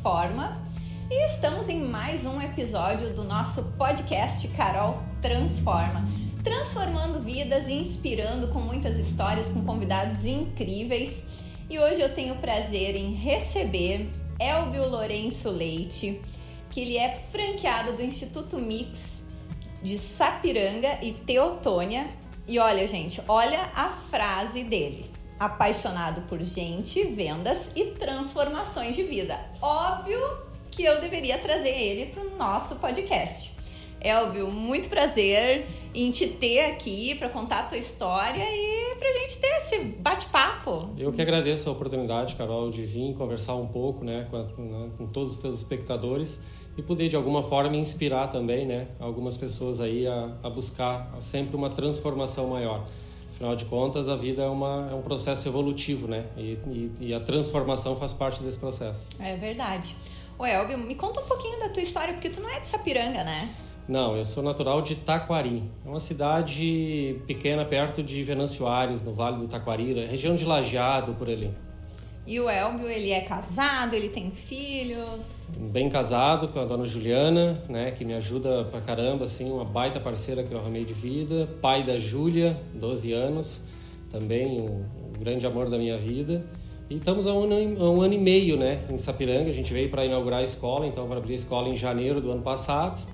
Transforma, e estamos em mais um episódio do nosso podcast Carol Transforma. Transformando vidas e inspirando com muitas histórias, com convidados incríveis. E hoje eu tenho o prazer em receber Elbio Lourenço Leite, que ele é franqueado do Instituto Mix de Sapiranga e Teotônia. E olha, gente, olha a frase dele. Apaixonado por gente, vendas e transformações de vida. Óbvio que eu deveria trazer ele para o nosso podcast. Elvio, muito prazer em te ter aqui para contar a tua história e para a gente ter esse bate-papo. Eu que agradeço a oportunidade, Carol, de vir conversar um pouco né, com, né, com todos os teus espectadores e poder de alguma forma inspirar também, né, algumas pessoas aí a, a buscar sempre uma transformação maior. Afinal de contas, a vida é, uma, é um processo evolutivo, né, e, e, e a transformação faz parte desse processo. É verdade. O Elvio, me conta um pouquinho da tua história, porque tu não é de Sapiranga, né? Não, eu sou natural de Taquari. É uma cidade pequena perto de Venâncio Aires, no Vale do Taquari, região de Lajeado, por ali. E o Elbio, ele é casado, ele tem filhos? Bem casado com a dona Juliana, né, que me ajuda pra caramba, assim, uma baita parceira que eu arrumei de vida. Pai da Júlia, 12 anos, também um, um, grande amor da minha vida. E estamos há um, há um ano e meio, né, em Sapiranga. A gente veio para inaugurar a escola, então para abrir a escola em janeiro do ano passado.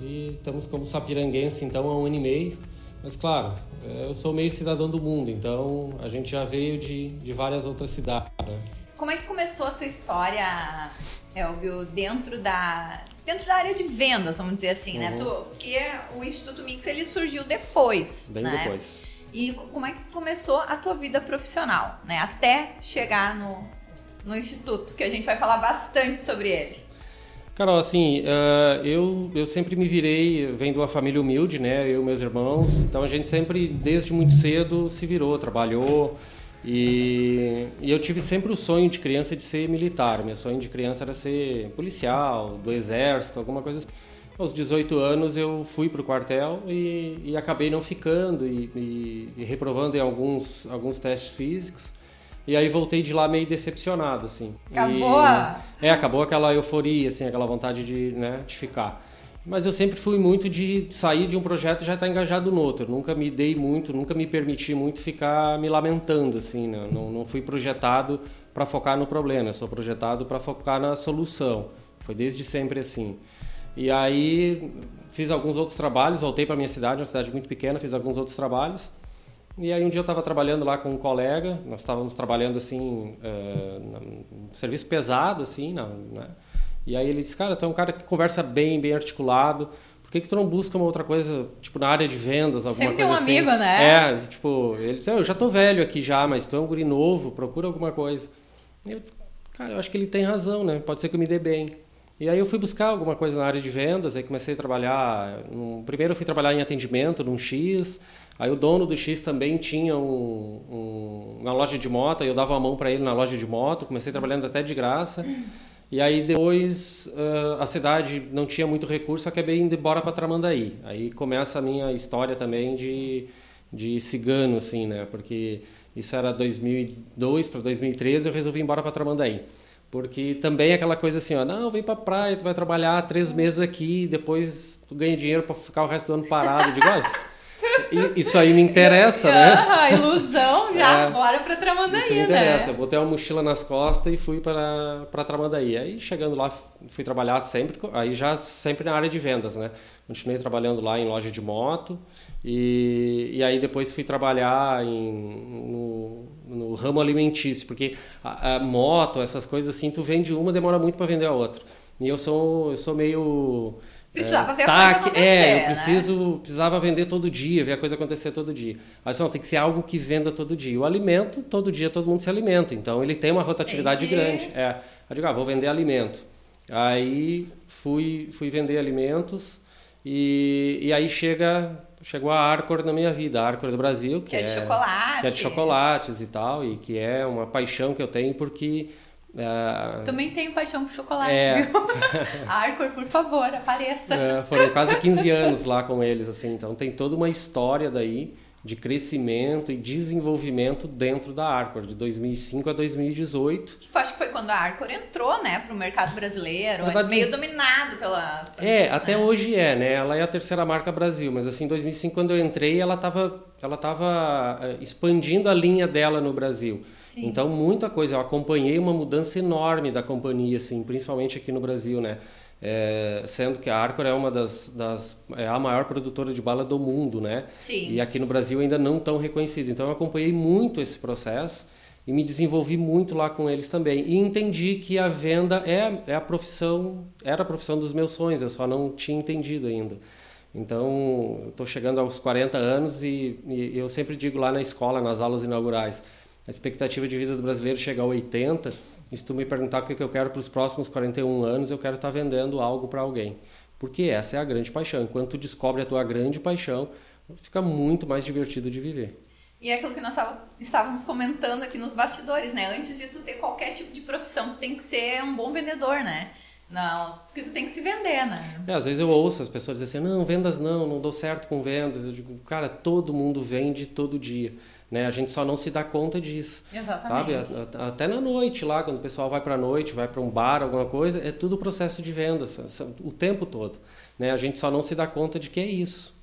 E estamos como sapiranguense, então, há um ano e meio. Mas claro, é, eu sou meio cidadão do mundo, então a gente já veio de, de várias outras cidades. Né? Como é que começou a tua história, Elvio, dentro da dentro da área de vendas, vamos dizer assim, né? uhum. né? Tu, porque o Instituto Mix ele surgiu depois, Bem né? depois. E como é que começou a tua vida profissional, né? Até chegar no, no instituto, que a gente vai falar bastante sobre ele. Carol, assim, uh, eu, eu sempre me virei, vem de uma família humilde, né? Eu e meus irmãos. Então a gente sempre, desde muito cedo, se virou, trabalhou. E, e eu tive sempre o sonho de criança de ser militar. Meu sonho de criança era ser policial, do exército, alguma coisa assim. Aos 18 anos eu fui para o quartel e, e, acabei não ficando e, e reprovando em alguns, alguns testes físicos. E aí voltei de lá meio decepcionado, assim. Acabou a... É, acabou aquela euforia, assim, aquela vontade de, né, de ficar. Mas eu sempre fui muito de sair de um projeto e já estar engajado no outro. Nunca me dei muito, nunca me permiti muito ficar me lamentando, assim, né? Não, não fui projetado para focar no problema, eu sou projetado para focar na solução. Foi desde sempre assim. E aí fiz alguns outros trabalhos, voltei para minha cidade, uma cidade muito pequena, fiz alguns outros trabalhos. E aí um dia eu estava trabalhando lá com um colega, nós estávamos trabalhando assim, uh, um serviço pesado, assim, não, né? E aí ele disse, cara, tu é um cara que conversa bem, bem articulado, por que, que tu não busca uma outra coisa, tipo, na área de vendas, alguma Sempre coisa um assim? amigo, né? É, tipo, ele disse, eu já tô velho aqui já, mas tu é um guri novo, procura alguma coisa. E eu disse, cara, eu acho que ele tem razão, né? Pode ser que eu me dê bem. E aí eu fui buscar alguma coisa na área de vendas, aí comecei a trabalhar, no... primeiro eu fui trabalhar em atendimento, num X, Aí o dono do X também tinha um, um, uma loja de moto, e eu dava a mão para ele na loja de moto, comecei trabalhando até de graça. E aí depois uh, a cidade não tinha muito recurso, acabei indo embora para Tramandaí. Aí começa a minha história também de, de cigano, assim, né? Porque isso era 2002 para 2013, eu resolvi ir embora para Tramandaí. Porque também é aquela coisa assim, ó, não, vem pra praia, tu vai trabalhar três meses aqui, depois tu ganha dinheiro para ficar o resto do ano parado. Eu digo, isso aí me interessa, né? Ilusão já, é, bora pra Tramandaí, isso me interessa. Né? Botei uma mochila nas costas e fui para para Tramandaí. Aí chegando lá, fui trabalhar sempre, aí já sempre na área de vendas, né? Continuei trabalhando lá em loja de moto e, e aí depois fui trabalhar em, no, no ramo alimentício, porque a, a moto, essas coisas assim, tu vende uma, demora muito para vender a outra. E eu sou, eu sou meio Precisava é, ver a tá, coisa acontecer, É, eu né? preciso, né? precisava vender todo dia, ver a coisa acontecer todo dia. Mas não, tem que ser algo que venda todo dia. O alimento, todo dia todo mundo se alimenta, então ele tem uma rotatividade grande. É, eu digo, ah, vou vender alimento. Aí fui, fui vender alimentos e, e aí chega, chegou a Arcor na minha vida, a Arcor do Brasil, que, que é, de chocolate. Que é de chocolates e tal, e que é uma paixão que eu tenho porque Uh, Também tenho paixão por chocolate, é... viu? Arcor, por favor, apareça. Uh, foram quase 15 anos lá com eles, assim, então tem toda uma história daí de crescimento e desenvolvimento dentro da Arcor, de 2005 a 2018. Que acho que foi quando a Arcor entrou, né, para o mercado brasileiro, verdade, meio dominado pela... É, até né? hoje é, né, ela é a terceira marca Brasil, mas assim, em 2005 quando eu entrei, ela estava ela tava eh, expandindo a linha dela no Brasil. Sim. Então, muita coisa, eu acompanhei uma mudança enorme da companhia, assim, principalmente aqui no Brasil, né, é, sendo que a Arcor é uma das, das, é a maior produtora de bala do mundo, né? Sim. E aqui no Brasil ainda não tão reconhecida. Então eu acompanhei muito esse processo e me desenvolvi muito lá com eles também. E entendi que a venda é, é a profissão, era a profissão dos meus sonhos, eu só não tinha entendido ainda. Então, estou chegando aos 40 anos e, e, eu sempre digo lá na escola, nas aulas inaugurais, a expectativa de vida do brasileiro chega a 80 e se tu me perguntar o que eu quero para os próximos 41 anos, eu quero estar tá vendendo algo para alguém. Porque essa é a grande paixão. Enquanto tu descobre a tua grande paixão, fica muito mais divertido de viver. E é aquilo que nós estávamos comentando aqui nos bastidores, né? Antes de tu ter qualquer tipo de profissão, tu tem que ser um bom vendedor, né? Não, porque tu tem que se vender, né? É, às vezes eu ouço as pessoas dizendo assim, não, vendas não, não dou certo com vendas. Eu digo, cara, todo mundo vende todo dia. Né? A gente só não se dá conta disso. Exatamente. Sabe? Até na noite lá, quando o pessoal vai para a noite, vai para um bar, alguma coisa, é tudo processo de venda, o tempo todo. Né? A gente só não se dá conta de que é isso.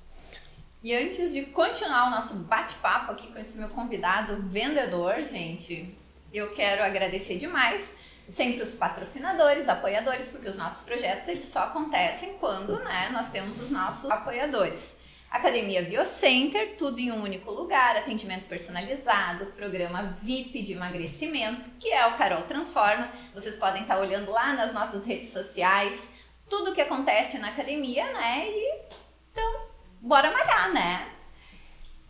E antes de continuar o nosso bate-papo aqui com esse meu convidado vendedor, gente, eu quero agradecer demais sempre os patrocinadores, apoiadores, porque os nossos projetos eles só acontecem quando né, nós temos os nossos apoiadores. Academia Biocenter, tudo em um único lugar, atendimento personalizado, programa VIP de emagrecimento, que é o Carol Transforma. Vocês podem estar olhando lá nas nossas redes sociais, tudo o que acontece na academia, né? E então, bora malhar, né?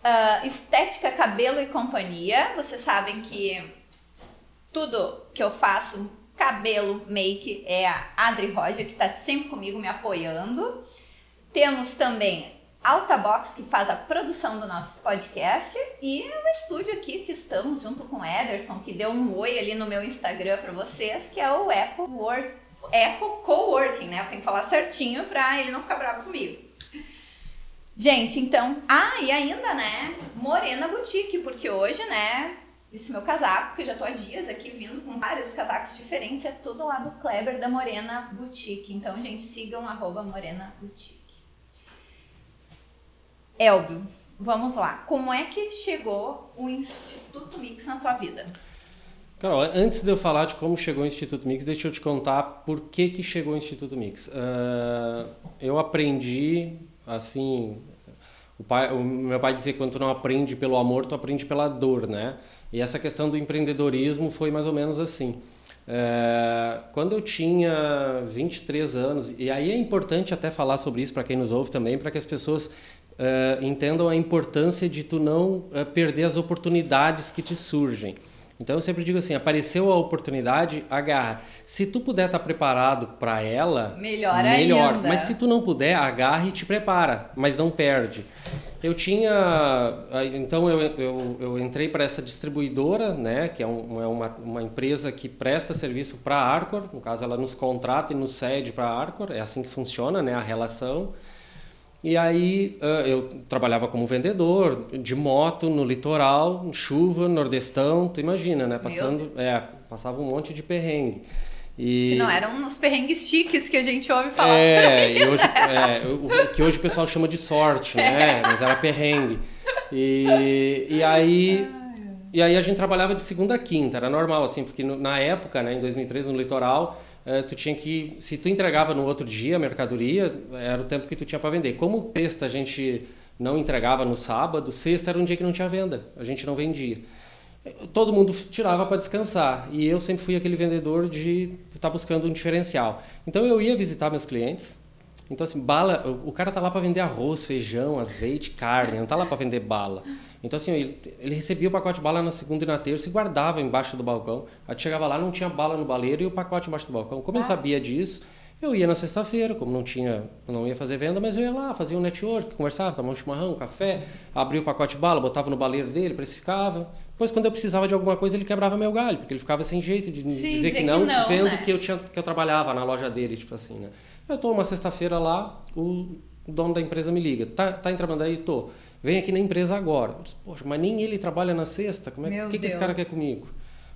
Uh, estética, cabelo e companhia. Vocês sabem que tudo que eu faço, cabelo, make, é a Adri Roger, que está sempre comigo me apoiando. Temos também Alta Box, que faz a produção do nosso podcast, e o estúdio aqui que estamos junto com o Ederson, que deu um oi ali no meu Instagram para vocês, que é o Eco Work, Eco Coworking, né? Eu tenho que falar certinho para ele não ficar bravo comigo. Gente, então, ah, e ainda, né, Morena Boutique, porque hoje, né, esse meu casaco, que eu já tô há dias aqui vindo com vários casacos diferentes, é tudo lá do Kleber da Morena Boutique. Então, gente, sigam arroba Morena Boutique. Elbio, vamos lá. Como é que chegou o Instituto Mix na tua vida? Carol, antes de eu falar de como chegou o Instituto Mix, deixa eu te contar por que, que chegou o Instituto Mix. Uh, eu aprendi, assim, o, pai, o meu pai dizia que quando tu não aprende pelo amor, tu aprende pela dor, né? E essa questão do empreendedorismo foi mais ou menos assim. É, quando eu tinha 23 anos, e aí é importante até falar sobre isso para quem nos ouve também, para que as pessoas uh, entendam a importância de tu não uh, perder as oportunidades que te surgem. Então eu sempre digo assim, apareceu a oportunidade, agarra. Se tu puder estar tá preparado para ela, melhor, melhor. Ainda. Mas se tu não puder, agarra e te prepara, mas não perde. Eu tinha, então eu, eu, eu entrei para essa distribuidora, né, que é, um, é uma, uma empresa que presta serviço para a Arcor, no caso ela nos contrata e nos cede para a Arcor, é assim que funciona, né, a relação. E aí uh, eu trabalhava como vendedor de moto no litoral, chuva, nordestão, tu imagina, né? Passando, é, passava um monte de perrengue. E... Que não eram os perrengues chiques que a gente ouve falar. É, e hoje, é o, que hoje o pessoal chama de sorte, né? Mas era perrengue. E, e aí e aí a gente trabalhava de segunda a quinta, era normal assim, porque no, na época, né, em 2013 no litoral, tu tinha que se tu entregava no outro dia a mercadoria era o tempo que tu tinha para vender. Como sexta a gente não entregava no sábado sexta era um dia que não tinha venda a gente não vendia. Todo mundo tirava para descansar e eu sempre fui aquele vendedor de estar tá buscando um diferencial. Então eu ia visitar meus clientes então assim bala o cara tá lá para vender arroz feijão azeite carne não tá lá para vender bala então, assim, ele, ele, recebia o pacote de bala na segunda e na terça e guardava embaixo do balcão. Aí chegava lá, não tinha bala no baleiro e o pacote embaixo do balcão. Como ah. eu sabia disso, eu ia na sexta-feira, como não tinha, não ia fazer venda, mas eu ia lá, fazia um network, conversava, tomava um chimarrão, um café, abria o pacote de bala, botava no baleiro dele, precificava. Depois, quando eu precisava de alguma coisa, ele quebrava meu galho, porque ele ficava sem jeito de Sim, dizer que não, que não vendo né? que eu tinha que eu trabalhava na loja dele, tipo assim, né? Eu tô uma sexta-feira lá, o dono da empresa me liga, tá, tá em Tramandaí? Tô. Vem aqui na empresa agora. Eu disse, Poxa, mas nem ele trabalha na sexta, como é que, que esse cara quer comigo?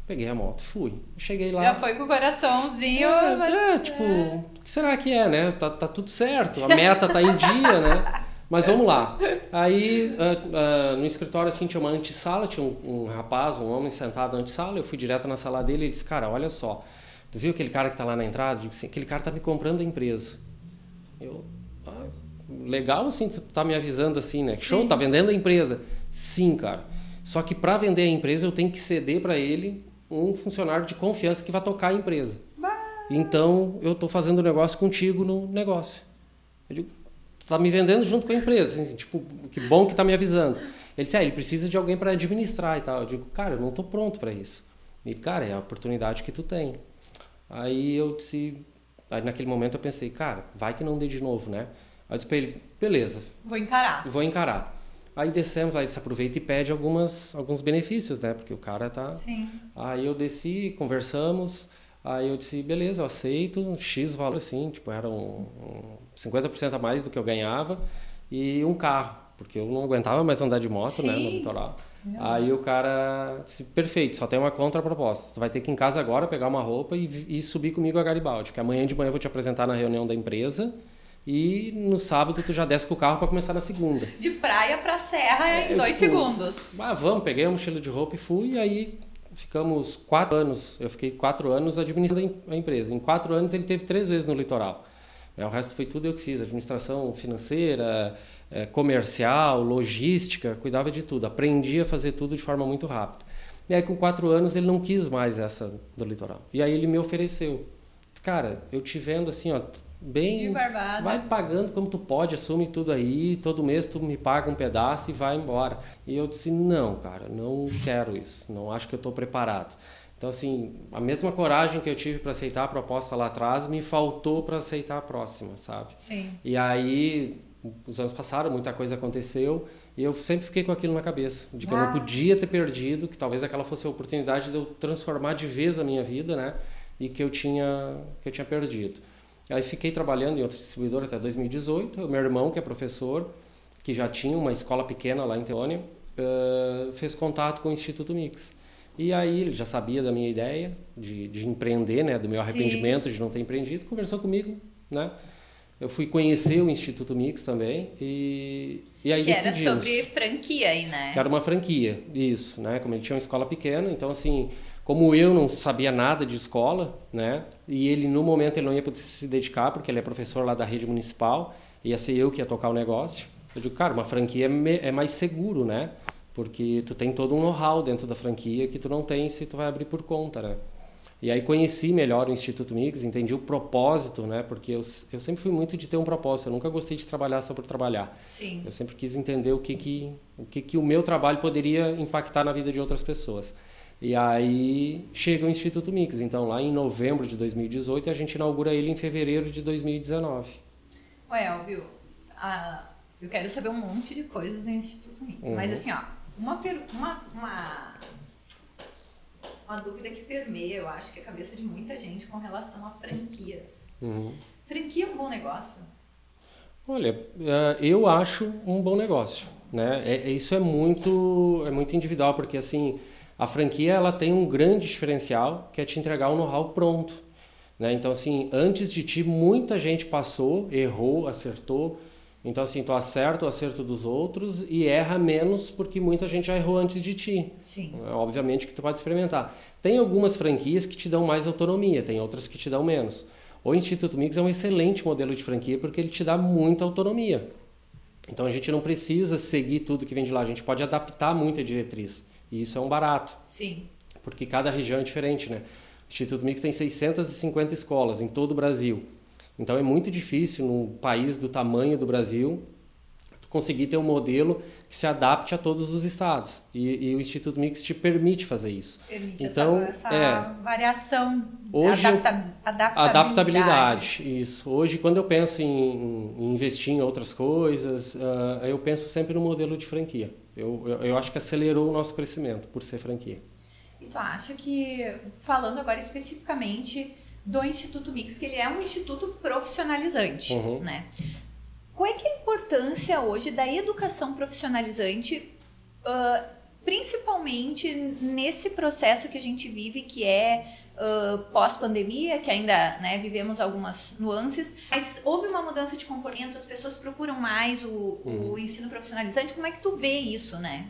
Peguei a moto, fui. Cheguei lá. Já foi com o coraçãozinho. É, mas... é tipo, o que será que é, né? Tá, tá tudo certo, a meta tá em dia, né? Mas vamos lá. Aí, uh, uh, no escritório, assim, tinha uma antessala, tinha um, um rapaz, um homem sentado na antessala. Eu fui direto na sala dele e ele disse: Cara, olha só, tu viu aquele cara que tá lá na entrada? Eu digo assim: aquele cara tá me comprando a empresa. Eu, ah, legal assim, tu tá me avisando assim, né? Sim. Show, tá vendendo a empresa. Sim, cara. Só que para vender a empresa eu tenho que ceder para ele um funcionário de confiança que vai tocar a empresa. Então eu tô fazendo negócio contigo no negócio. Eu digo, tá me vendendo junto com a empresa. Assim, tipo, que bom que tá me avisando. Ele disse, ah, ele precisa de alguém para administrar e tal. Eu digo, cara, eu não tô pronto para isso. E, cara, é a oportunidade que tu tem. Aí eu disse, aí naquele momento eu pensei, cara, vai que não dê de novo, né? Aí eu disse pra ele, beleza. Vou encarar. Vou encarar. Aí descemos, aí se aproveita e pede algumas, alguns benefícios, né? Porque o cara tá. Sim. Aí eu desci, conversamos. Aí eu disse, beleza, eu aceito, X valor assim, tipo, era um, um 50% a mais do que eu ganhava e um carro, porque eu não aguentava mais andar de moto, Sim. né, no litoral. Meu Aí o cara disse, perfeito, só tem uma contraproposta. Tu vai ter que ir em casa agora pegar uma roupa e, e subir comigo a Garibaldi, que amanhã de manhã eu vou te apresentar na reunião da empresa e no sábado tu já desce com o carro para começar na segunda. De praia para serra é, em dois tipo, segundos. Ah, vamos, peguei a mochila de roupa e fui, e aí ficamos quatro anos, eu fiquei quatro anos administrando a empresa. Em quatro anos ele teve três vezes no litoral. É, o resto foi tudo eu que fiz, administração financeira, é, comercial, logística, cuidava de tudo. Aprendi a fazer tudo de forma muito rápida. E aí com quatro anos ele não quis mais essa do litoral. E aí ele me ofereceu. Cara, eu te vendo assim, ó, bem. Vai pagando como tu pode, assume tudo aí, todo mês tu me paga um pedaço e vai embora. E eu disse: não, cara, não quero isso, não acho que eu estou preparado. Então, assim, a mesma coragem que eu tive para aceitar a proposta lá atrás me faltou para aceitar a próxima, sabe? Sim. E aí, os anos passaram, muita coisa aconteceu e eu sempre fiquei com aquilo na cabeça, de que ah. eu não ah. podia ter perdido, que talvez aquela fosse a oportunidade de eu transformar de vez a minha vida, né? E que eu tinha, que eu tinha perdido. Aí fiquei trabalhando em outro distribuidor até 2018. O meu irmão, que é professor, que já tinha uma escola pequena lá em Teônia, uh, fez contato com o Instituto Mix. E aí ele já sabia da minha ideia de, de empreender, né, do meu arrependimento Sim. de não ter empreendido, conversou comigo, né? Eu fui conhecer o Instituto Mix também e, e aí que era sobre franquia aí, né? Que era uma franquia, isso, né? Como ele tinha uma escola pequena, então assim, como eu não sabia nada de escola, né? E ele no momento ele não ia poder se dedicar porque ele é professor lá da rede municipal, ia ser eu que ia tocar o negócio. Eu digo, cara, uma franquia é mais seguro, né? Porque tu tem todo um know-how dentro da franquia que tu não tem se tu vai abrir por conta, né? E aí conheci melhor o Instituto Mix, entendi o propósito, né? Porque eu, eu sempre fui muito de ter um propósito, eu nunca gostei de trabalhar só por trabalhar. Sim. Eu sempre quis entender o que que o que que o meu trabalho poderia impactar na vida de outras pessoas. E aí chega o Instituto Mix. Então, lá em novembro de 2018, a gente inaugura ele em fevereiro de 2019. Ué, Elvio, eu quero saber um monte de coisas do Instituto Mix. Uhum. Mas assim, ó, uma, uma, uma, uma dúvida que permeia, eu acho que a cabeça de muita gente com relação a franquias. Uhum. Franquia é um bom negócio? Olha, é, eu acho um bom negócio. Né? É, é, isso é muito, é muito individual, porque assim a franquia ela tem um grande diferencial que é te entregar um know-how pronto. Né? Então, assim, antes de ti, muita gente passou, errou, acertou. Então, assim, tu acerta o acerto dos outros e erra menos porque muita gente já errou antes de ti. Sim. É, obviamente que tu pode experimentar. Tem algumas franquias que te dão mais autonomia, tem outras que te dão menos. O Instituto Mix é um excelente modelo de franquia porque ele te dá muita autonomia. Então, a gente não precisa seguir tudo que vem de lá, a gente pode adaptar muita diretriz. E isso é um barato. Sim. Porque cada região é diferente, né? O Instituto Mix tem 650 escolas em todo o Brasil. Então é muito difícil num país do tamanho do Brasil conseguir ter um modelo que se adapte a todos os estados. E, e o Instituto Mix te permite fazer isso. Permite então, essa, essa é, variação, hoje adapta, adaptabilidade. adaptabilidade. Isso. Hoje, quando eu penso em, em investir em outras coisas, uh, eu penso sempre no modelo de franquia. Eu, eu, eu acho que acelerou o nosso crescimento por ser franquia. E tu acha que, falando agora especificamente do Instituto Mix, que ele é um instituto profissionalizante, uhum. né? Qual é, que é a importância hoje da educação profissionalizante, uh, principalmente nesse processo que a gente vive, que é uh, pós-pandemia, que ainda né, vivemos algumas nuances, mas houve uma mudança de comportamento, as pessoas procuram mais o, uhum. o ensino profissionalizante. Como é que tu vê isso, né?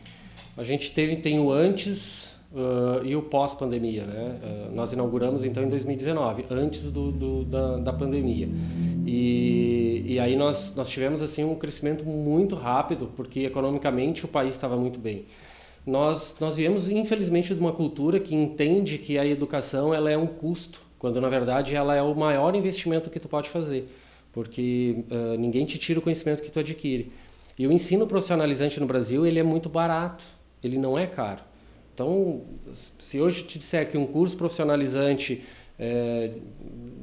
A gente teve, tem o antes uh, e o pós-pandemia, né? Uh, nós inauguramos então em 2019, antes do, do da, da pandemia. E, e aí nós, nós tivemos assim um crescimento muito rápido, porque economicamente o país estava muito bem. Nós, nós viemos, infelizmente, de uma cultura que entende que a educação ela é um custo, quando na verdade ela é o maior investimento que tu pode fazer, porque uh, ninguém te tira o conhecimento que tu adquire. E o ensino profissionalizante no Brasil ele é muito barato, ele não é caro. Então, se hoje te disser que um curso profissionalizante é,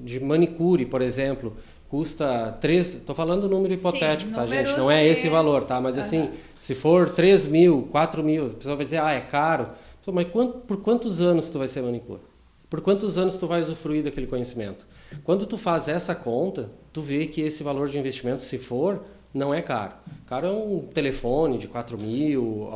de manicure, por exemplo, custa 3, estou falando número hipotético, Sim, tá gente? Não é esse valor, tá? Mas uhum. assim, se for 3 mil, 4 mil, a pessoa vai dizer, ah, é caro. Mas quanto, por quantos anos tu vai ser manicure? Por quantos anos tu vai usufruir daquele conhecimento? Quando tu faz essa conta, tu vê que esse valor de investimento, se for, não é caro. Caro é um telefone de 4 mil,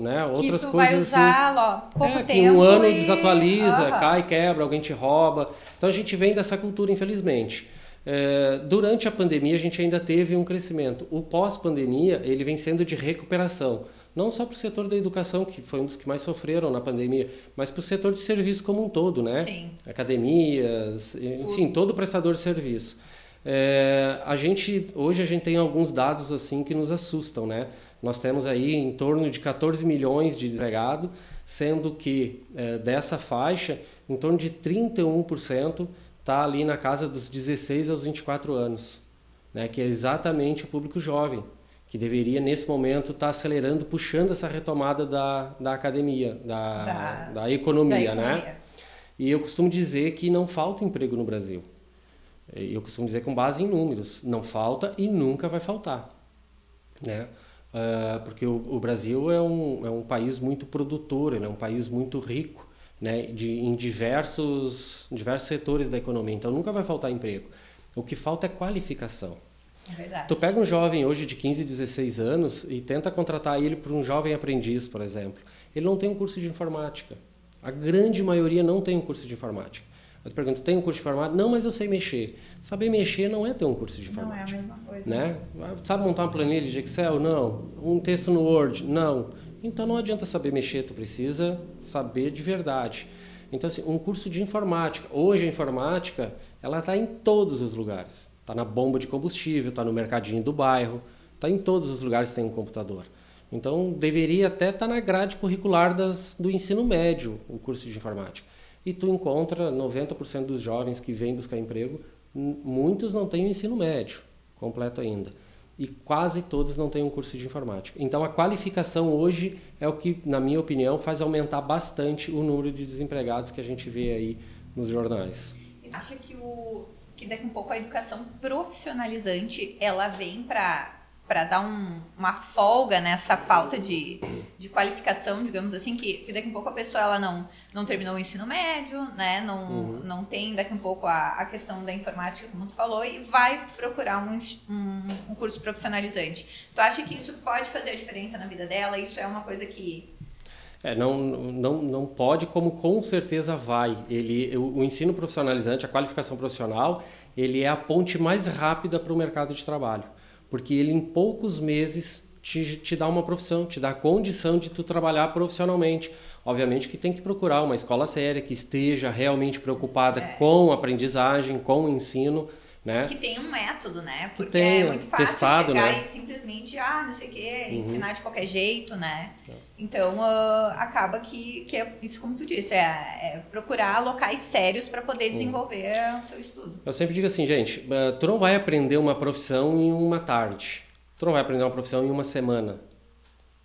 né? Outras que tu coisas vai usar, assim. Ó, pouco é, tempo que um ano e... desatualiza, uhum. cai, quebra, alguém te rouba. Então a gente vem dessa cultura, infelizmente. É, durante a pandemia a gente ainda teve um crescimento. O pós-pandemia ele vem sendo de recuperação, não só para o setor da educação que foi um dos que mais sofreram na pandemia, mas para o setor de serviço como um todo, né? Sim. Academias, enfim, todo prestador de serviço. É, a gente hoje a gente tem alguns dados assim que nos assustam, né? Nós temos aí em torno de 14 milhões de desempregados, sendo que é, dessa faixa, em torno de 31% está ali na casa dos 16 aos 24 anos, né? que é exatamente o público jovem, que deveria nesse momento estar tá acelerando, puxando essa retomada da, da academia, da, da, da, economia, da né? economia. E eu costumo dizer que não falta emprego no Brasil. Eu costumo dizer com base em números, não falta e nunca vai faltar, né? Uh, porque o, o, Brasil é um, é um país muito produtor, é um país muito rico né, de, em diversos, diversos setores da economia. Então nunca vai faltar emprego. O que falta é qualificação. É verdade. Tu pega um jovem hoje de 15, 16 anos e tenta contratar ele para um jovem aprendiz, por exemplo. Ele não tem um curso de informática. A grande maioria não tem um curso de informática. Eu te pergunto, tem um curso de informática? Não, mas eu sei mexer. Saber mexer não é ter um curso de informática. Não é a mesma coisa. Né? Sabe montar uma planilha de Excel? Não. Um texto no Word? Não. Então não adianta saber mexer, tu precisa saber de verdade. Então assim, um curso de informática. Hoje a informática, ela está em todos os lugares. Está na bomba de combustível, está no mercadinho do bairro, está em todos os lugares que tem um computador. Então deveria até estar tá na grade curricular das, do ensino médio o curso de informática. E tu encontra 90% dos jovens que vêm buscar emprego, muitos não têm o ensino médio completo ainda e quase todos não têm um curso de informática. Então a qualificação hoje é o que, na minha opinião, faz aumentar bastante o número de desempregados que a gente vê aí nos jornais. Acha que o que daqui um pouco a educação profissionalizante ela vem para para dar um, uma folga nessa falta de, de qualificação, digamos assim, que, que, daqui a pouco a pessoa ela não, não terminou o ensino médio, né? Não, uhum. não tem daqui a pouco a, a questão da informática, como tu falou, e vai procurar um, um, um, curso profissionalizante. Tu acha que isso pode fazer a diferença na vida dela? Isso é uma coisa que. É, não, não, não pode, como com certeza vai. Ele, o, o ensino profissionalizante, a qualificação profissional, ele é a ponte mais rápida para o mercado de trabalho porque ele em poucos meses te, te dá uma profissão, te dá a condição de tu trabalhar profissionalmente. Obviamente que tem que procurar uma escola séria que esteja realmente preocupada é. com a aprendizagem, com o ensino, né? Que tem um método, né? Porque é muito fácil testado, chegar né? e simplesmente, ah, não sei o quê, uhum. ensinar de qualquer jeito, né? É. Então, uh, acaba que, que é isso como tu disse, é, é procurar locais sérios para poder uhum. desenvolver uhum. o seu estudo. Eu sempre digo assim, gente, uh, tu não vai aprender uma profissão em uma tarde. Tu não vai aprender uma profissão em uma semana.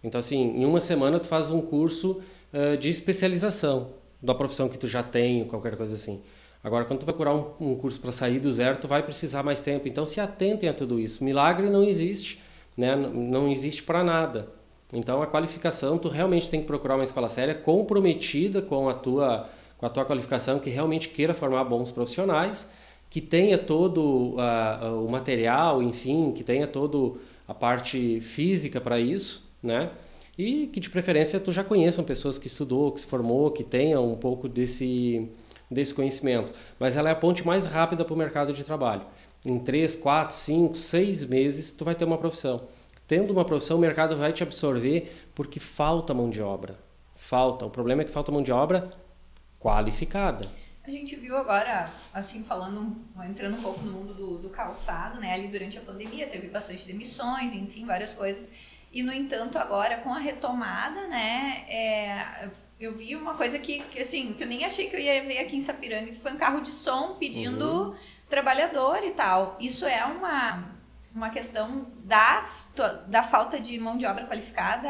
Então, assim, em uma semana tu faz um curso uh, de especialização da profissão que tu já tem, qualquer coisa assim. Agora, quando tu vai curar um, um curso para sair do zero, tu vai precisar mais tempo. Então, se atentem a tudo isso. Milagre não existe, né? Não existe para nada. Então, a qualificação, tu realmente tem que procurar uma escola séria comprometida com a tua com a tua qualificação, que realmente queira formar bons profissionais que tenha todo uh, o material, enfim, que tenha todo a parte física para isso, né? E que de preferência tu já conheçam pessoas que estudou, que se formou, que tenham um pouco desse, desse conhecimento. Mas ela é a ponte mais rápida para o mercado de trabalho. Em 3, 4, 5, 6 meses tu vai ter uma profissão. Tendo uma profissão, o mercado vai te absorver porque falta mão de obra. Falta. O problema é que falta mão de obra qualificada. A gente viu agora, assim, falando, entrando um pouco no mundo do, do calçado, né? Ali durante a pandemia teve bastante demissões, enfim, várias coisas. E, no entanto, agora com a retomada, né? É, eu vi uma coisa que, que, assim, que eu nem achei que eu ia ver aqui em Sapiranga, que foi um carro de som pedindo uhum. trabalhador e tal. Isso é uma uma questão da, da falta de mão de obra qualificada,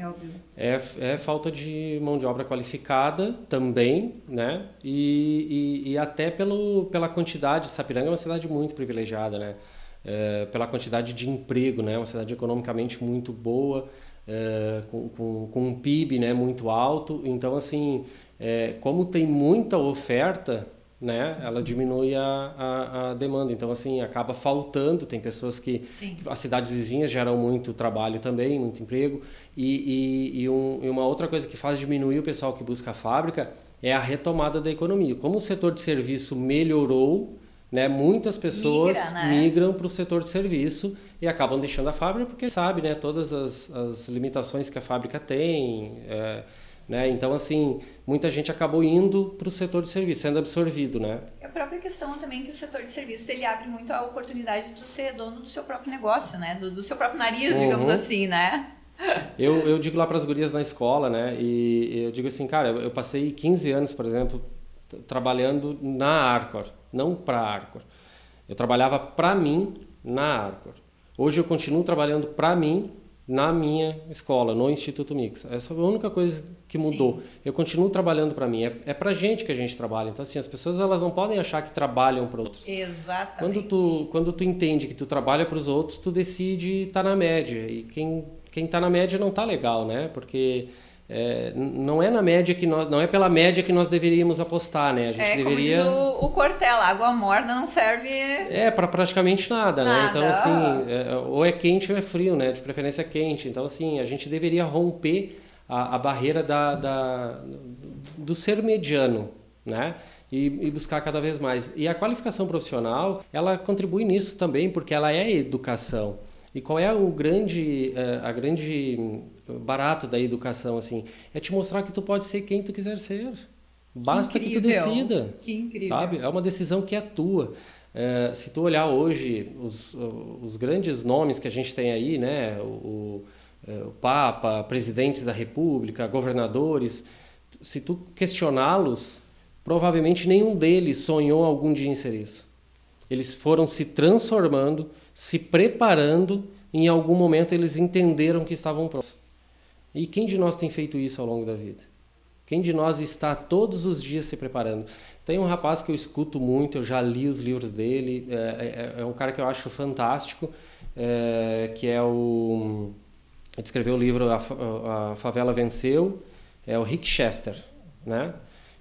Elvio? É, é falta de mão de obra qualificada também, né? E, e, e até pelo, pela quantidade, Sapiranga é uma cidade muito privilegiada, né? É, pela quantidade de emprego, né? Uma cidade economicamente muito boa, é, com, com, com, um PIB né? muito alto. Então, assim, é, como tem muita oferta, né, ela diminui a, a, a, demanda. Então, assim, acaba faltando. Tem pessoas que. Sim. As cidades vizinhas geram muito trabalho também, muito emprego. E, e, e, um, e, uma outra coisa que faz diminuir o pessoal que busca a fábrica é a retomada da economia. Como o setor de serviço melhorou, né, muitas pessoas Migra, né? migram para o setor de serviço e acabam deixando a fábrica porque sabe né, todas as, as limitações que a fábrica tem. É, né? Então, assim, muita gente acabou indo para o setor de serviço, sendo absorvido, né? a própria questão também que o setor de serviço ele abre muito a oportunidade de ser dono do seu próprio negócio, né? Do, do seu próprio nariz, uhum. digamos assim, né? Eu, eu digo lá para as gurias na escola, né? E eu digo assim, cara, eu passei 15 anos, por exemplo, trabalhando na Arcor, não para a Arcor. Eu trabalhava para mim na Arcor. Hoje eu continuo trabalhando para mim na minha escola, no Instituto Mix. Essa foi a única coisa que mudou. Sim. Eu continuo trabalhando para mim. É, é para gente que a gente trabalha. Então, assim, as pessoas elas não podem achar que trabalham para outros. Exatamente. Quando tu, quando tu entende que tu trabalha para os outros, tu decide estar tá na média. E quem quem está na média não está legal, né? Porque é, não é na média que nós, não é pela média que nós deveríamos apostar, né? A gente é, deveria. Como diz o, o Cortella, água morna não serve. É para praticamente nada, nada, né? Então assim, é, ou é quente ou é frio, né? De preferência quente. Então assim, a gente deveria romper a, a barreira da, da, do ser mediano, né? E, e, buscar cada vez mais. E a qualificação profissional, ela contribui nisso também, porque ela é educação. E qual é o grande, é, a grande barato da educação assim? É te mostrar que tu pode ser quem tu quiser ser. Basta que, que tu decida. Que incrível. Sabe? É uma decisão que é tua. É, se tu olhar hoje os, os grandes nomes que a gente tem aí, né? O, o Papa, presidentes da República, governadores, se tu questioná-los, provavelmente nenhum deles sonhou algum dia em ser isso. Eles foram se transformando, se preparando, em algum momento eles entenderam que estavam prontos. E quem de nós tem feito isso ao longo da vida? Quem de nós está todos os dias se preparando? Tem um rapaz que eu escuto muito, eu já li os livros dele, é, é, é um cara que eu acho fantástico, é, que é o. Ele escreveu o livro a, a Favela Venceu, é o Rick Chester, né?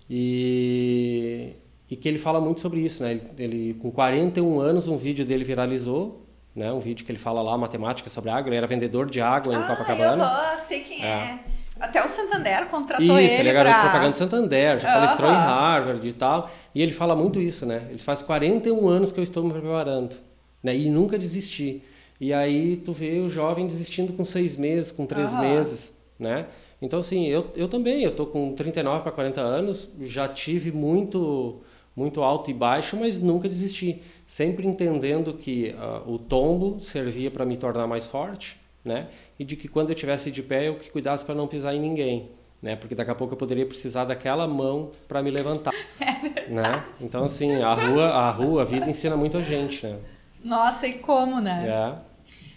E, e que ele fala muito sobre isso, né? Ele, ele, com 41 anos, um vídeo dele viralizou, né? Um vídeo que ele fala lá matemática sobre água. Ele era vendedor de água ah, em Copacabana. Eu sei quem é. é. Até o Santander contratou isso, ele. Isso, ele é garoto pra... propaganda de Santander, já palestrou em Harvard e tal. E ele fala muito isso, né? Ele faz 41 anos que eu estou me preparando, né? E nunca desisti. E aí tu vê o jovem desistindo com seis meses, com três meses, né? Então, assim, eu, eu também, eu tô com 39 para 40 anos, já tive muito muito alto e baixo, mas nunca desisti, sempre entendendo que uh, o tombo servia para me tornar mais forte, né? E de que quando eu estivesse de pé eu que cuidasse para não pisar em ninguém, né? Porque daqui a pouco eu poderia precisar daquela mão para me levantar, é né? Então assim, a rua, a rua, a vida ensina muito a gente, né? Nossa, e como, né? É.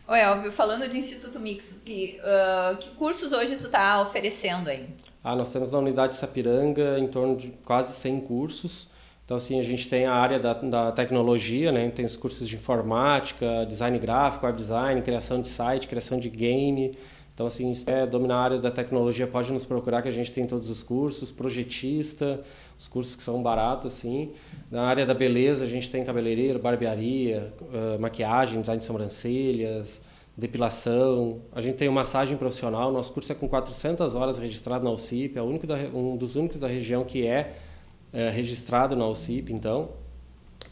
Oi, Elvio, falando de Instituto Mix, que, uh, que cursos hoje tu está oferecendo aí? Ah, nós temos na unidade Sapiranga em torno de quase 100 cursos. Então, assim, a gente tem a área da, da tecnologia, né? Tem os cursos de informática, design gráfico, web design, criação de site, criação de game, Então, assim, se é dominar a área da tecnologia, pode nos procurar que a gente tem todos os cursos, projetista, os cursos que são baratos, assim. Na área da beleza, a gente tem cabeleireiro, barbearia, uh, maquiagem, design de sobrancelhas, depilação. A gente tem massagem profissional, nosso curso é com 400 horas registrado na UCIP, é único da, um dos únicos da região que é, é registrado na UCIP, então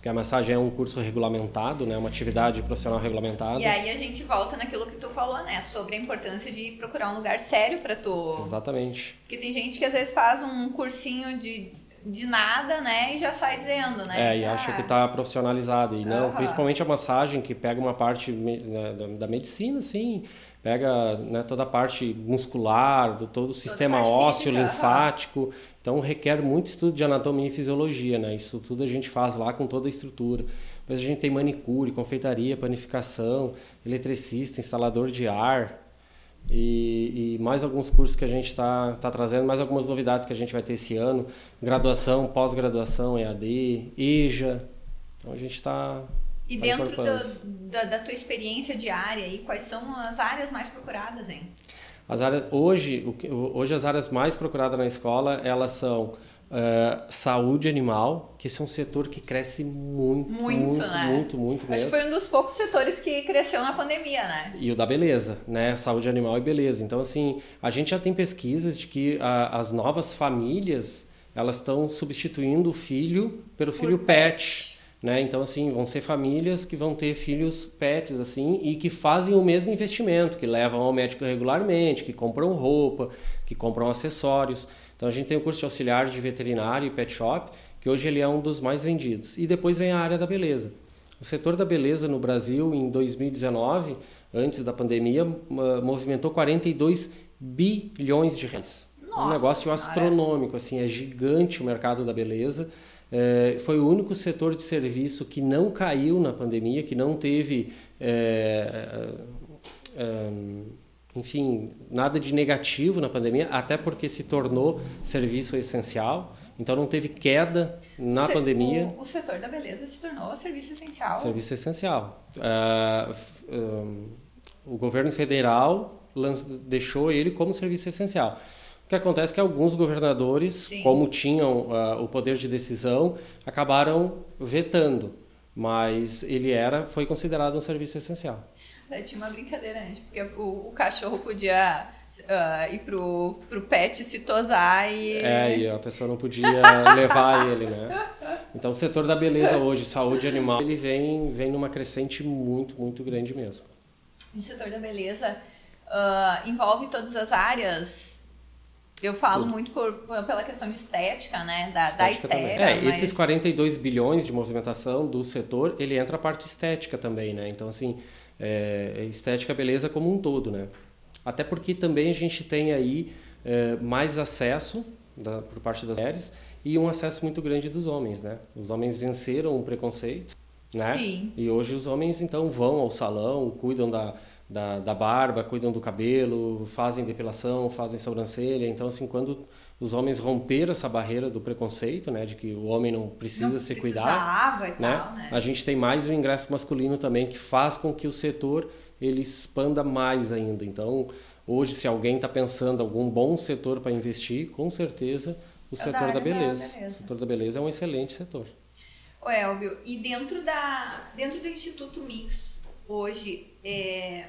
porque a massagem é um curso regulamentado, né, uma atividade profissional regulamentada. E aí a gente volta naquilo que tu falou, né, sobre a importância de procurar um lugar sério para tu. Exatamente. Porque tem gente que às vezes faz um cursinho de de nada, né, e já sai dizendo, né? É, e ah. acha que está profissionalizado e não, uhum. principalmente a massagem que pega uma parte né, da medicina, assim, pega né, toda a parte muscular, do todo o sistema ósseo, física, linfático. Uhum. Então requer muito estudo de anatomia e fisiologia, né? Isso tudo a gente faz lá com toda a estrutura. Mas a gente tem manicure, confeitaria, panificação, eletricista, instalador de ar e, e mais alguns cursos que a gente está tá trazendo, mais algumas novidades que a gente vai ter esse ano, graduação, pós-graduação, EAD, EJA. Então a gente está e tá dentro do, da, da, tua experiência diária, aí, quais são as áreas mais procuradas, hein? As áreas, hoje, hoje as áreas mais procuradas na escola, elas são uh, saúde animal, que esse é um setor que cresce muito, muito, muito, né? muito, muito Acho mesmo. que foi um dos poucos setores que cresceu na pandemia, né? E o da beleza, né? Saúde animal e beleza. Então, assim, a gente já tem pesquisas de que a, as novas famílias, elas estão substituindo o filho pelo filho pet. pet. Né? Então, assim, vão ser famílias que vão ter filhos pets, assim, e que fazem o mesmo investimento, que levam ao médico regularmente, que compram roupa, que compram acessórios. Então, a gente tem o curso de auxiliar de veterinário e pet shop, que hoje ele é um dos mais vendidos. E depois vem a área da beleza. O setor da beleza no Brasil, em 2019, antes da pandemia, movimentou 42 bilhões de reais. Nossa um negócio senhora. astronômico, assim, é gigante o mercado da beleza. É, foi o único setor de serviço que não caiu na pandemia, que não teve, é, é, enfim, nada de negativo na pandemia, até porque se tornou serviço essencial. Então não teve queda na o pandemia. O, o, setor da beleza se tornou serviço essencial. Serviço essencial. Uh, um, o governo federal deixou ele como serviço essencial que acontece é que alguns governadores, Sim. como tinham uh, o poder de decisão, acabaram vetando, mas ele era, foi considerado um serviço essencial. Eu tinha uma brincadeira antes, porque o, o cachorro podia uh, ir pro, pro pet se tosar e... É, e a pessoa não podia levar ele, né? Então o setor da beleza hoje, saúde animal, ele vem, vem numa crescente muito, muito grande mesmo. O setor da beleza uh, envolve todas as áreas eu falo Tudo. muito por, pela questão de estética, né? Da estética. Da estética é, mas... esses 42 bilhões de movimentação do setor, ele entra a parte estética também, né? Então, assim, é, estética, beleza como um todo, né? Até porque também a gente tem aí é, mais acesso da, por parte das mulheres e um acesso muito grande dos homens, né? Os homens venceram o preconceito, né? Sim. E hoje os homens, então, vão ao salão, cuidam da da, da barba, cuidam do cabelo, fazem depilação, fazem sobrancelha. Então, assim, quando os homens romperam essa barreira do preconceito, né, de que o homem não precisa não se cuidar, né, tal, né? a gente tem mais o ingresso masculino também que faz com que o setor ele expanda mais ainda. Então, hoje, se alguém está pensando algum bom setor para investir, com certeza o é setor da, da beleza. beleza. O setor da beleza é um excelente setor. O Elvio, e dentro da dentro do Instituto Mix hoje é,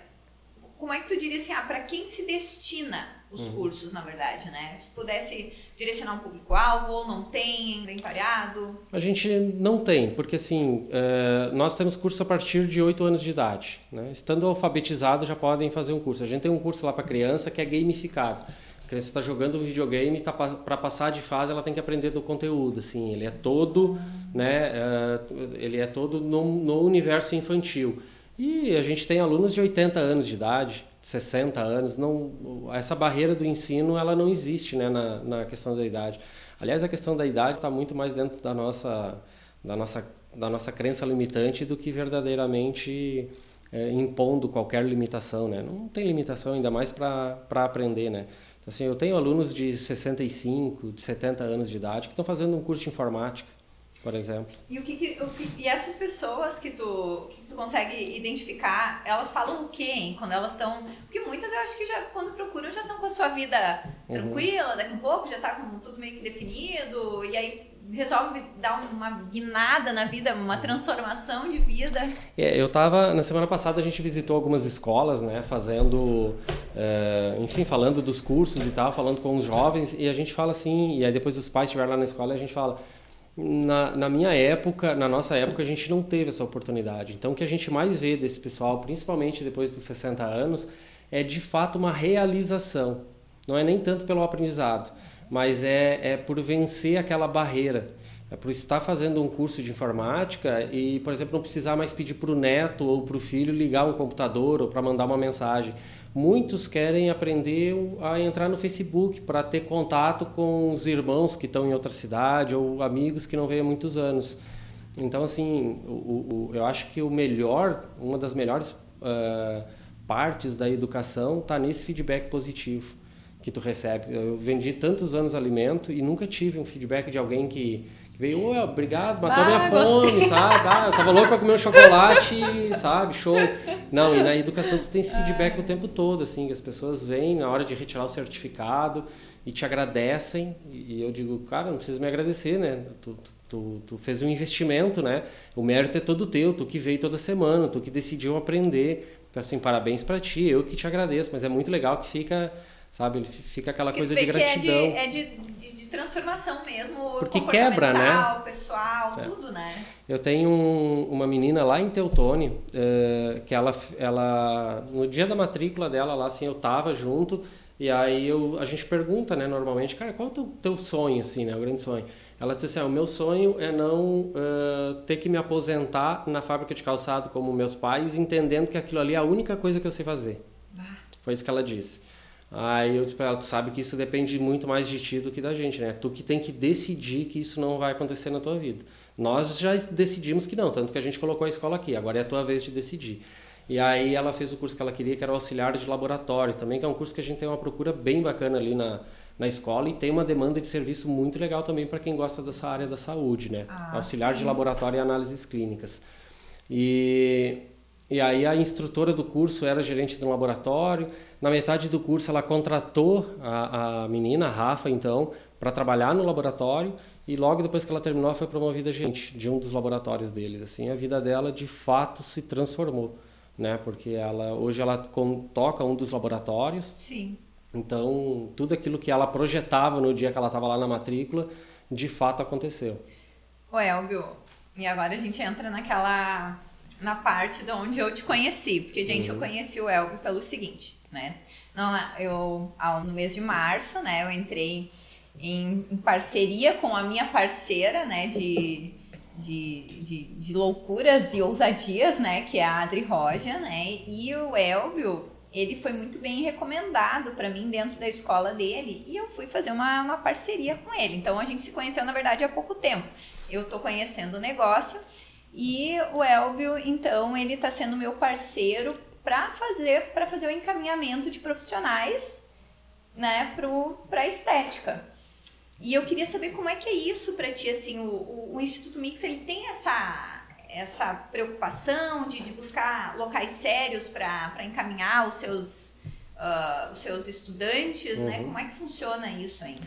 como é que tu diria assim, ah, para quem se destina os uhum. cursos, na verdade, né? Se pudesse direcionar um público-alvo, não tem, bem pareado? A gente não tem, porque assim, é, nós temos curso a partir de 8 anos de idade. Né? Estando alfabetizado, já podem fazer um curso. A gente tem um curso lá para criança que é gamificado. A criança está jogando um videogame, tá, para passar de fase ela tem que aprender do conteúdo, assim, ele é todo, né, é, ele é todo no, no universo infantil. E a gente tem alunos de 80 anos de idade, 60 anos, não, essa barreira do ensino ela não existe né, na, na questão da idade. Aliás, a questão da idade está muito mais dentro da nossa, da, nossa, da nossa crença limitante do que verdadeiramente é, impondo qualquer limitação. Né? Não tem limitação, ainda mais para aprender. Né? Assim, eu tenho alunos de 65, de 70 anos de idade que estão fazendo um curso de informática. Por exemplo. E, o que, que, o que, e essas pessoas que tu, que tu consegue identificar, elas falam o quê, hein? Quando elas estão. Porque muitas eu acho que já, quando procuram, já estão com a sua vida uhum. tranquila, uhum. daqui a um pouco já está com tudo meio que definido, e aí resolve dar uma guinada na vida, uma transformação de vida. É, eu tava na semana passada a gente visitou algumas escolas, né, fazendo, é, enfim, falando dos cursos e tal, falando com os jovens e a gente fala assim, e aí depois os pais estiveram lá na escola e a gente fala, na, na minha época, na nossa época a gente não teve essa oportunidade. Então o que a gente mais vê desse pessoal, principalmente depois dos 60 anos, é de fato uma realização. Não é nem tanto pelo aprendizado mas é, é por vencer aquela barreira. É por estar fazendo um curso de informática e, por exemplo, não precisar mais pedir para o neto ou para o filho ligar um computador ou para mandar uma mensagem. Muitos querem aprender a entrar no Facebook para ter contato com os irmãos que estão em outra cidade ou amigos que não veem há muitos anos. Então, assim, o, o, eu acho que o melhor, uma das melhores uh, partes da educação está nesse feedback positivo que tu recebe. Eu vendi tantos anos alimento e nunca tive um feedback de alguém que, veio, oh, obrigado, matou ah, minha fome, gostei. sabe? Ah, eu tava louco pra comer um chocolate, sabe? Show. Não, e na educação tu tem esse feedback o tempo todo, assim, que as pessoas vêm na hora de retirar o certificado e te agradecem. E eu digo, cara, não precisa me agradecer, né? Tu, tu, tu fez um investimento, né? O mérito é todo teu, tu que veio toda semana, tu que decidiu aprender. Então, assim, parabéns para ti, eu que te agradeço, mas é muito legal que fica sabe? Ele fica aquela coisa de gratidão. É, de, é de, de, de, transformação mesmo, porque quebra, né? pessoal, é. tudo, né? Eu tenho um, uma menina lá em Teutone, uh, que ela, ela, no dia da matrícula dela lá, assim, eu tava junto, e aí eu, a gente pergunta, né, normalmente, cara, qual é o teu, teu sonho, assim, né, o grande sonho? Ela disse assim, ah, o meu sonho é não uh, ter que me aposentar na fábrica de calçado como meus pais, entendendo que aquilo ali é a única coisa que eu sei fazer. Foi isso que ela disse. Aí eu disse pra ela, tu sabe que isso depende muito mais de ti do que da gente, né? Tu que tem que decidir que isso não vai acontecer na tua vida. Nós já decidimos que não, tanto que a gente colocou a escola aqui, agora é a tua vez de decidir. E aí ela fez o curso que ela queria, que era o auxiliar de laboratório, também que é um curso que a gente tem uma procura bem bacana ali na, na escola e tem uma demanda de serviço muito legal também para quem gosta dessa área da saúde, né? Ah, auxiliar sim. de laboratório e análises clínicas. E, e aí a instrutora do curso era gerente de um laboratório, na metade do curso, ela contratou a, a menina, a Rafa, então, para trabalhar no laboratório e logo depois que ela terminou, foi promovida gente de um dos laboratórios deles. Assim, a vida dela de fato se transformou, né? Porque ela hoje ela toca um dos laboratórios. Sim. Então, tudo aquilo que ela projetava no dia que ela estava lá na matrícula, de fato aconteceu. O Elvio, e agora a gente entra naquela na parte de onde eu te conheci, porque gente, uhum. eu conheci o Elvio pelo seguinte né? Não, eu no mês de março, né, eu entrei em, em parceria com a minha parceira, né, de, de, de, de, loucuras e ousadias, né, que é a Adri Roja, né, e o Elvio, ele foi muito bem recomendado para mim dentro da escola dele e eu fui fazer uma, uma parceria com ele. Então a gente se conheceu, na verdade, há pouco tempo. Eu tô conhecendo o negócio e o Elvio, então, ele está sendo meu parceiro para fazer para fazer o encaminhamento de profissionais, né, para a estética. E eu queria saber como é que é isso para ti, assim, o, o, o, Instituto Mix ele tem essa essa preocupação de, de buscar locais sérios para encaminhar os seus uh, os seus estudantes, né? uhum. né? Como é que funciona isso, hein?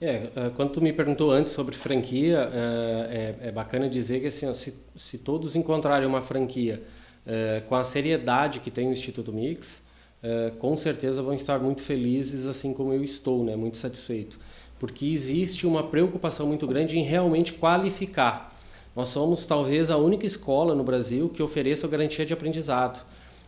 É, é, quando tu me perguntou antes sobre franquia, é, é, é bacana dizer que assim, se, se todos encontrarem uma franquia é, com a seriedade que tem o Instituto Mix, é, com certeza vão estar muito felizes, assim como eu estou, né? muito satisfeito. Porque existe uma preocupação muito grande em realmente qualificar. Nós somos talvez a única escola no Brasil que ofereça a garantia de aprendizado.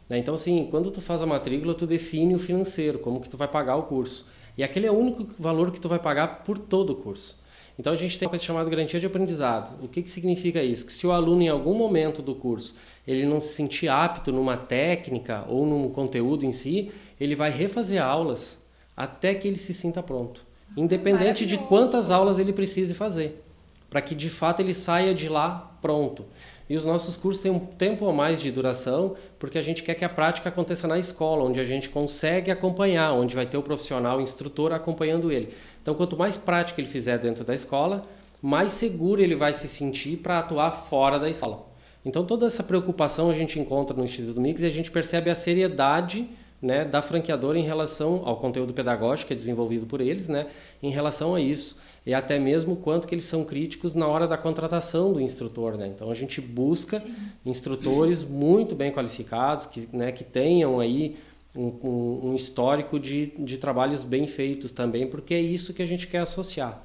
Né? Então, assim, quando tu faz a matrícula, tu define o financeiro, como que tu vai pagar o curso. E aquele é o único valor que tu vai pagar por todo o curso. Então a gente tem uma coisa chamada garantia de aprendizado. O que, que significa isso? Que se o aluno em algum momento do curso ele não se sentir apto numa técnica ou num conteúdo em si, ele vai refazer aulas até que ele se sinta pronto, independente de quantas aulas ele precise fazer, para que de fato ele saia de lá pronto. E os nossos cursos têm um tempo a mais de duração, porque a gente quer que a prática aconteça na escola, onde a gente consegue acompanhar, onde vai ter o profissional, o instrutor acompanhando ele. Então, quanto mais prática ele fizer dentro da escola, mais seguro ele vai se sentir para atuar fora da escola. Então toda essa preocupação a gente encontra no Instituto Mix e a gente percebe a seriedade né, da franqueadora em relação ao conteúdo pedagógico que é desenvolvido por eles, né, em relação a isso e até mesmo quanto que eles são críticos na hora da contratação do instrutor, né? Então a gente busca Sim. instrutores muito bem qualificados que, né, que tenham aí um, um, um histórico de, de trabalhos bem feitos também, porque é isso que a gente quer associar.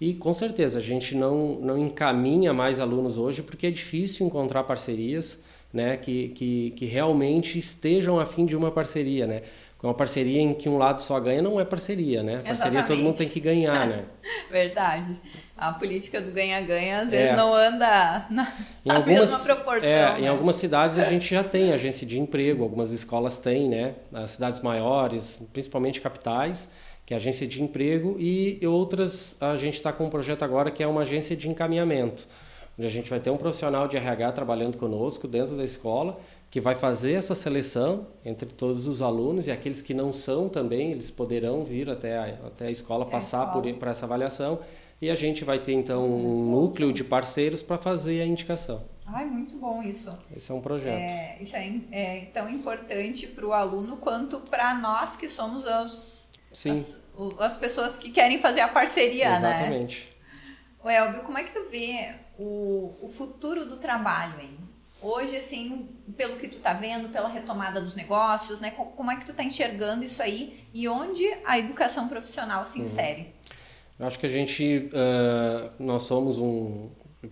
E com certeza a gente não, não encaminha mais alunos hoje porque é difícil encontrar parcerias né, que, que, que realmente estejam a fim de uma parceria. Né? Uma parceria em que um lado só ganha não é parceria, né? Parceria todo mundo tem que ganhar, né? Verdade. A política do ganha-ganha às vezes é. não anda na, em algumas, mesma proporção. É, né? Em algumas cidades a gente já tem agência de emprego, algumas escolas têm, né? As cidades maiores, principalmente capitais, que é agência de emprego, e outras a gente está com um projeto agora que é uma agência de encaminhamento, onde a gente vai ter um profissional de RH trabalhando conosco dentro da escola que vai fazer essa seleção entre todos os alunos e aqueles que não são também, eles poderão vir até a, até a escola, passar por, por essa avaliação e a gente vai ter então um núcleo de parceiros para fazer a indicação. Ai, muito bom isso. Esse é um projeto. É, isso é, é tão importante para o aluno quanto para nós que somos as, as, as, pessoas que querem fazer a parceria, Exatamente. né? Exatamente. O Elvio, como é que tu vê o, o futuro do trabalho, hein? Hoje, assim, pelo que tu tá vendo, pela retomada dos negócios, né? Como é que tu tá enxergando isso aí e onde a educação profissional se uhum. insere? Eu acho que a gente, uh, nós somos um,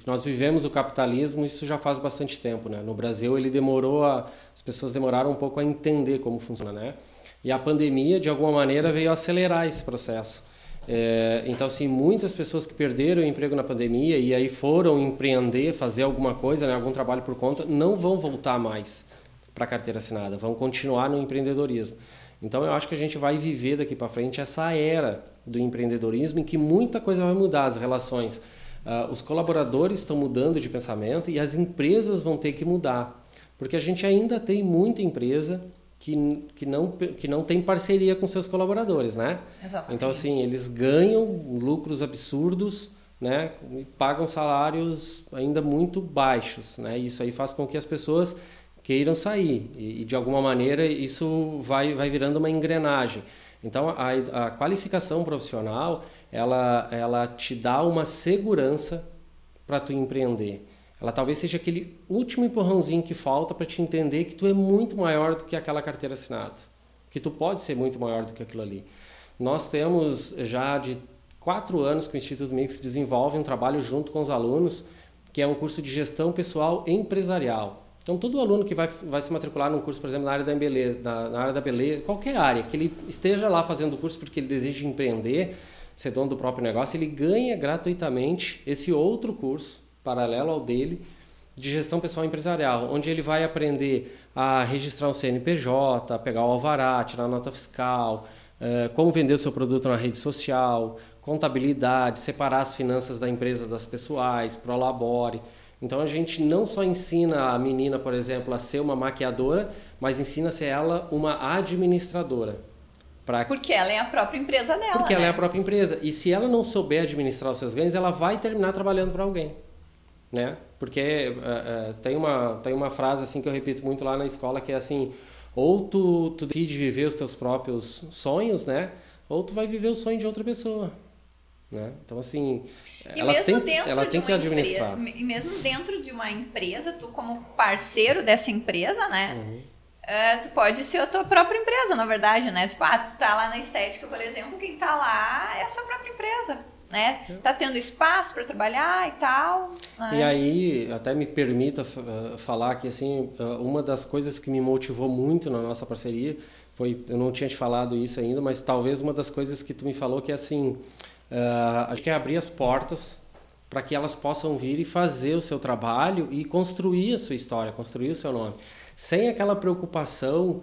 nós vivemos o capitalismo isso já faz bastante tempo, né? No Brasil ele demorou a, as pessoas demoraram um pouco a entender como funciona, né? E a pandemia de alguma maneira veio acelerar esse processo. É, então, assim, muitas pessoas que perderam o emprego na pandemia e aí foram empreender, fazer alguma coisa, né, algum trabalho por conta, não vão voltar mais para a carteira assinada, vão continuar no empreendedorismo. Então, eu acho que a gente vai viver daqui para frente essa era do empreendedorismo em que muita coisa vai mudar, as relações. Uh, os colaboradores estão mudando de pensamento e as empresas vão ter que mudar, porque a gente ainda tem muita empresa que, que, não, que não tem parceria com seus colaboradores, né? Exatamente. Então, assim, eles ganham lucros absurdos, né? E pagam salários ainda muito baixos, né? Isso aí faz com que as pessoas queiram sair e, e de alguma maneira isso vai, vai virando uma engrenagem. Então, a, a qualificação profissional, ela, ela te dá uma segurança para tu empreender. Ela talvez seja aquele último empurrãozinho que falta para te entender que tu é muito maior do que aquela carteira assinada, que tu pode ser muito maior do que aquilo ali. Nós temos já de quatro anos que o Instituto Mix desenvolve um trabalho junto com os alunos, que é um curso de gestão pessoal empresarial. Então, todo aluno que vai, vai se matricular num curso, por exemplo, na área da beleza, na, na área da beleza, qualquer área, que ele esteja lá fazendo o curso porque ele deseja empreender, ser dono do próprio negócio, ele ganha gratuitamente esse outro curso paralelo ao dele, de gestão pessoal empresarial, onde ele vai aprender a registrar um CNPJ, pegar o alvará, tirar a nota fiscal, uh, como vender o seu produto na rede social, contabilidade, separar as finanças da empresa das pessoais, prolabore. Então a gente não só ensina a menina, por exemplo, a ser uma maquiadora, mas ensina a ser ela uma administradora. Pra... Porque ela é a própria empresa dela. Porque né? ela é a própria empresa. E se ela não souber administrar os seus ganhos, ela vai terminar trabalhando para alguém né? Porque uh, uh, tem, uma, tem uma frase assim que eu repito muito lá na escola que é assim, ou tu, tu decide viver os teus próprios sonhos, né? Ou tu vai viver o sonho de outra pessoa. Né? Então, assim, e ela, tem, ela tem que administrar. Empresa, e mesmo dentro de uma empresa, tu como parceiro dessa empresa, né? Uhum. Uh, tu pode ser a tua própria empresa, na verdade, né? Tipo, ah, tá lá na estética, por exemplo, quem tá lá é a sua própria empresa né? Tá tendo espaço para trabalhar e tal. Né? E aí, até me permita uh, falar que assim, uh, uma das coisas que me motivou muito na nossa parceria foi, eu não tinha te falado isso ainda, mas talvez uma das coisas que tu me falou que é assim, uh, a gente quer abrir as portas para que elas possam vir e fazer o seu trabalho e construir a sua história, construir o seu nome, sem aquela preocupação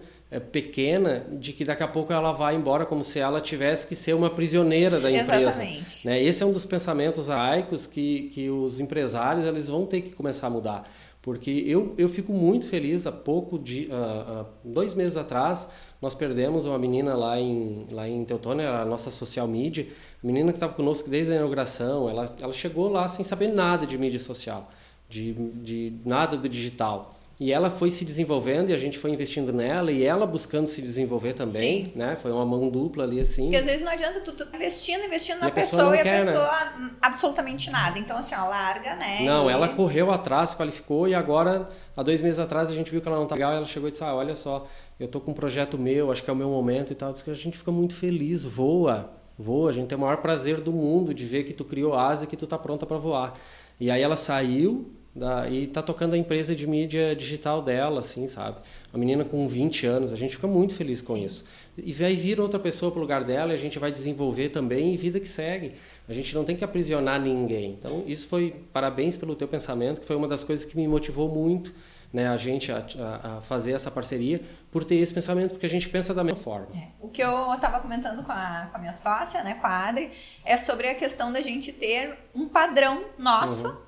pequena de que daqui a pouco ela vai embora como se ela tivesse que ser uma prisioneira da empresa. Exatamente. Né? Esse é um dos pensamentos arcaicos que, que os empresários eles vão ter que começar a mudar. Porque eu, eu fico muito feliz, há pouco, de, uh, uh, dois meses atrás, nós perdemos uma menina lá em, lá em Teutônia, a nossa social media, menina que estava conosco desde a inauguração, ela, ela chegou lá sem saber nada de mídia social, de, de nada do digital. E ela foi se desenvolvendo e a gente foi investindo nela e ela buscando se desenvolver também, Sim. né? Foi uma mão dupla ali assim. Porque às vezes não adianta tu, tu tá investindo, investindo na pessoa, pessoa e a quer, né? pessoa né? absolutamente nada. Então assim, ó, larga, né? Não, e... ela correu atrás, qualificou e agora, há dois meses atrás, a gente viu que ela não tá legal e ela chegou e disse, ah, olha só, eu tô com um projeto meu, acho que é o meu momento e tal. Diz que a gente fica muito feliz, voa, voa. A gente tem o maior prazer do mundo de ver que tu criou asa e que tu tá pronta para voar. E aí ela saiu da, e tá tocando a empresa de mídia digital dela, assim, sabe? A menina com 20 anos, a gente fica muito feliz com Sim. isso. E vai vir outra pessoa pro lugar dela e a gente vai desenvolver também e vida que segue. A gente não tem que aprisionar ninguém. Então, isso foi, parabéns pelo teu pensamento, que foi uma das coisas que me motivou muito, né, a gente a, a, a fazer essa parceria, por ter esse pensamento, porque a gente pensa da mesma forma. É. O que eu estava comentando com a, com a minha sócia, né, com a Adri, é sobre a questão da gente ter um padrão nosso uhum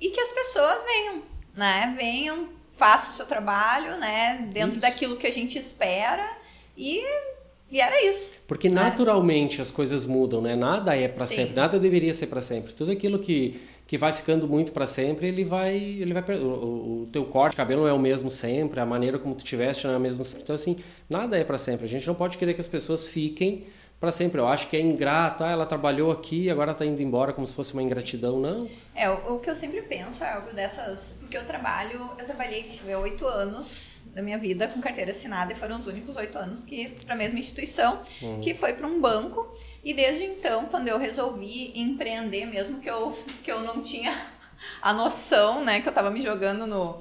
e que as pessoas venham, né? Venham, façam o seu trabalho, né? Dentro isso. daquilo que a gente espera e e era isso. Porque né? naturalmente as coisas mudam, né? Nada é para sempre, nada deveria ser para sempre. Tudo aquilo que, que vai ficando muito para sempre, ele vai, ele vai o, o teu corte, o cabelo não é o mesmo sempre, a maneira como tu tiveste não é a mesma sempre. Então assim, nada é para sempre. A gente não pode querer que as pessoas fiquem para sempre. Eu acho que é ingrato, ah, ela trabalhou aqui e agora está indo embora como se fosse uma ingratidão, não. É, o, o, que eu sempre penso é algo dessas, porque eu trabalho, eu trabalhei, oito anos da minha vida com carteira assinada e foram os únicos oito anos que para a mesma instituição, uhum. que foi para um banco. E desde então, quando eu resolvi empreender, mesmo que eu, que eu não tinha a noção, né, que eu estava me jogando no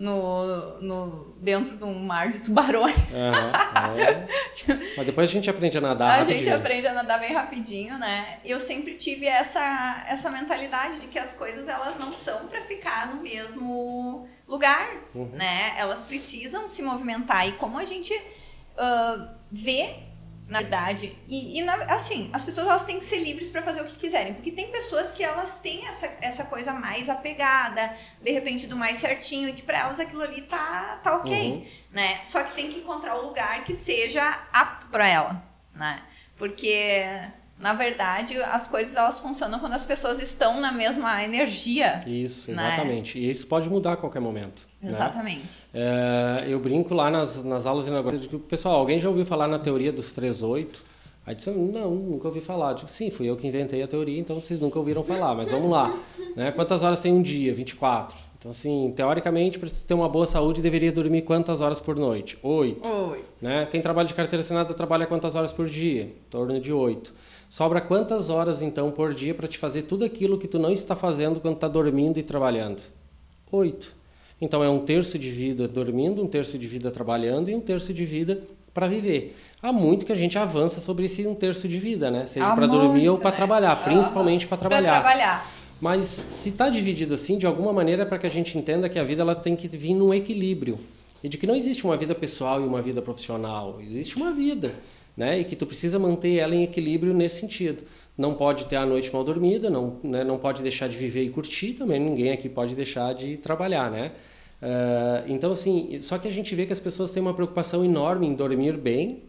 no, no, dentro de um mar de tubarões. Uhum, é. Mas depois a gente aprende a nadar. A rapidinho. gente aprende a nadar bem rapidinho, né? Eu sempre tive essa, essa mentalidade de que as coisas elas não são para ficar no mesmo lugar, uhum. né? Elas precisam se movimentar e como a gente uh, vê na verdade. E, e na, assim, as pessoas elas têm que ser livres para fazer o que quiserem, porque tem pessoas que elas têm essa, essa coisa mais apegada, de repente do mais certinho, e que para elas aquilo ali tá, tá ok, uhum. né? Só que tem que encontrar o lugar que seja apto para ela, né? Porque na verdade, as coisas elas funcionam quando as pessoas estão na mesma energia. Isso, né? exatamente. Né? E isso pode mudar a qualquer momento. Né? Exatamente. Né? É, eu brinco lá nas, nas aulas inauguradas, digo, pessoal, alguém já ouviu falar na teoria dos 38? Aí disse, não, nunca ouvi falar. Eu digo, sim, fui eu que inventei a teoria, então vocês nunca ouviram falar, mas vamos lá. né? Quantas horas tem um dia? 24. Então, assim, teoricamente, para ter uma boa saúde, deveria dormir quantas horas por noite? Oito. Oito. Né? Quem trabalha de carteira assinada trabalha quantas horas por dia? Em torno de oito. Sobra quantas horas então por dia para te fazer tudo aquilo que tu não está fazendo quando está dormindo e trabalhando? Oito. Então é um terço de vida dormindo, um terço de vida trabalhando e um terço de vida para viver. Há muito que a gente avança sobre esse um terço de vida, né? Seja para dormir ou para né? trabalhar, principalmente para trabalhar. trabalhar. Mas se está dividido assim, de alguma maneira é para que a gente entenda que a vida ela tem que vir num equilíbrio. E de que não existe uma vida pessoal e uma vida profissional. Existe uma vida né? E que tu precisa manter ela em equilíbrio nesse sentido. Não pode ter a noite mal dormida, não, né? não pode deixar de viver e curtir também. Ninguém aqui pode deixar de trabalhar, né? Uh, então, assim, só que a gente vê que as pessoas têm uma preocupação enorme em dormir bem,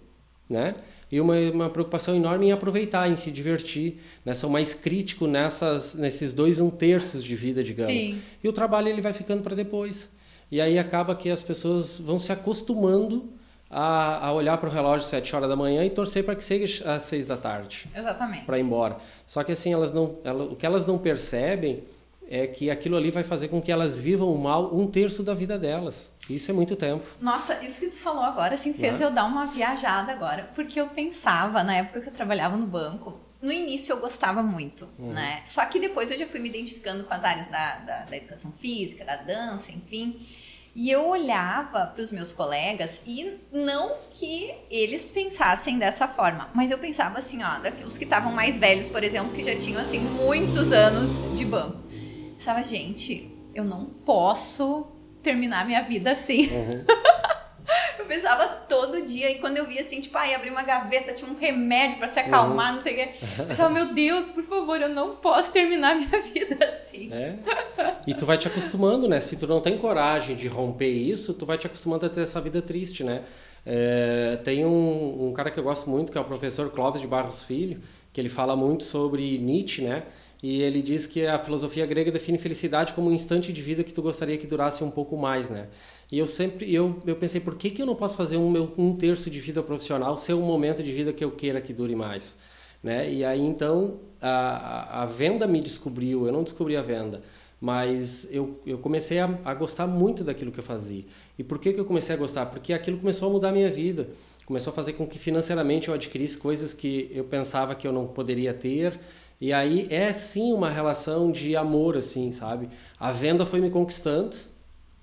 né? E uma, uma preocupação enorme em aproveitar, em se divertir, né? São mais críticos nessas, nesses dois um terços de vida, digamos. Sim. E o trabalho ele vai ficando para depois. E aí acaba que as pessoas vão se acostumando a, a olhar para o relógio às 7 horas da manhã e torcer para que seja às 6 da tarde. Exatamente. Para ir embora. Só que assim, elas não, ela, o que elas não percebem é que aquilo ali vai fazer com que elas vivam mal um terço da vida delas. Isso é muito tempo. Nossa, isso que tu falou agora, assim, fez é? eu dar uma viajada agora. Porque eu pensava, na época que eu trabalhava no banco, no início eu gostava muito, uhum. né? Só que depois eu já fui me identificando com as áreas da, da, da educação física, da dança, enfim. E eu olhava para os meus colegas e não que eles pensassem dessa forma, mas eu pensava assim, ó, os que estavam mais velhos, por exemplo, que já tinham assim muitos anos de banco. Eu pensava, gente, eu não posso terminar minha vida assim. Uhum. Eu pensava todo dia, e quando eu via assim, tipo, ai, abri uma gaveta, tinha um remédio para se acalmar, uhum. não sei o quê. Eu pensava, meu Deus, por favor, eu não posso terminar minha vida assim. É. E tu vai te acostumando, né? Se tu não tem coragem de romper isso, tu vai te acostumando a ter essa vida triste, né? É, tem um, um cara que eu gosto muito, que é o professor Clóvis de Barros Filho, que ele fala muito sobre Nietzsche, né? E ele diz que a filosofia grega define felicidade como um instante de vida que tu gostaria que durasse um pouco mais, né? E eu sempre eu, eu pensei, por que, que eu não posso fazer um, meu, um terço de vida profissional ser um momento de vida que eu queira que dure mais? Né? E aí então a, a venda me descobriu, eu não descobri a venda, mas eu, eu comecei a, a gostar muito daquilo que eu fazia. E por que, que eu comecei a gostar? Porque aquilo começou a mudar a minha vida, começou a fazer com que financeiramente eu adquirisse coisas que eu pensava que eu não poderia ter. E aí é sim uma relação de amor, assim, sabe? A venda foi me conquistando,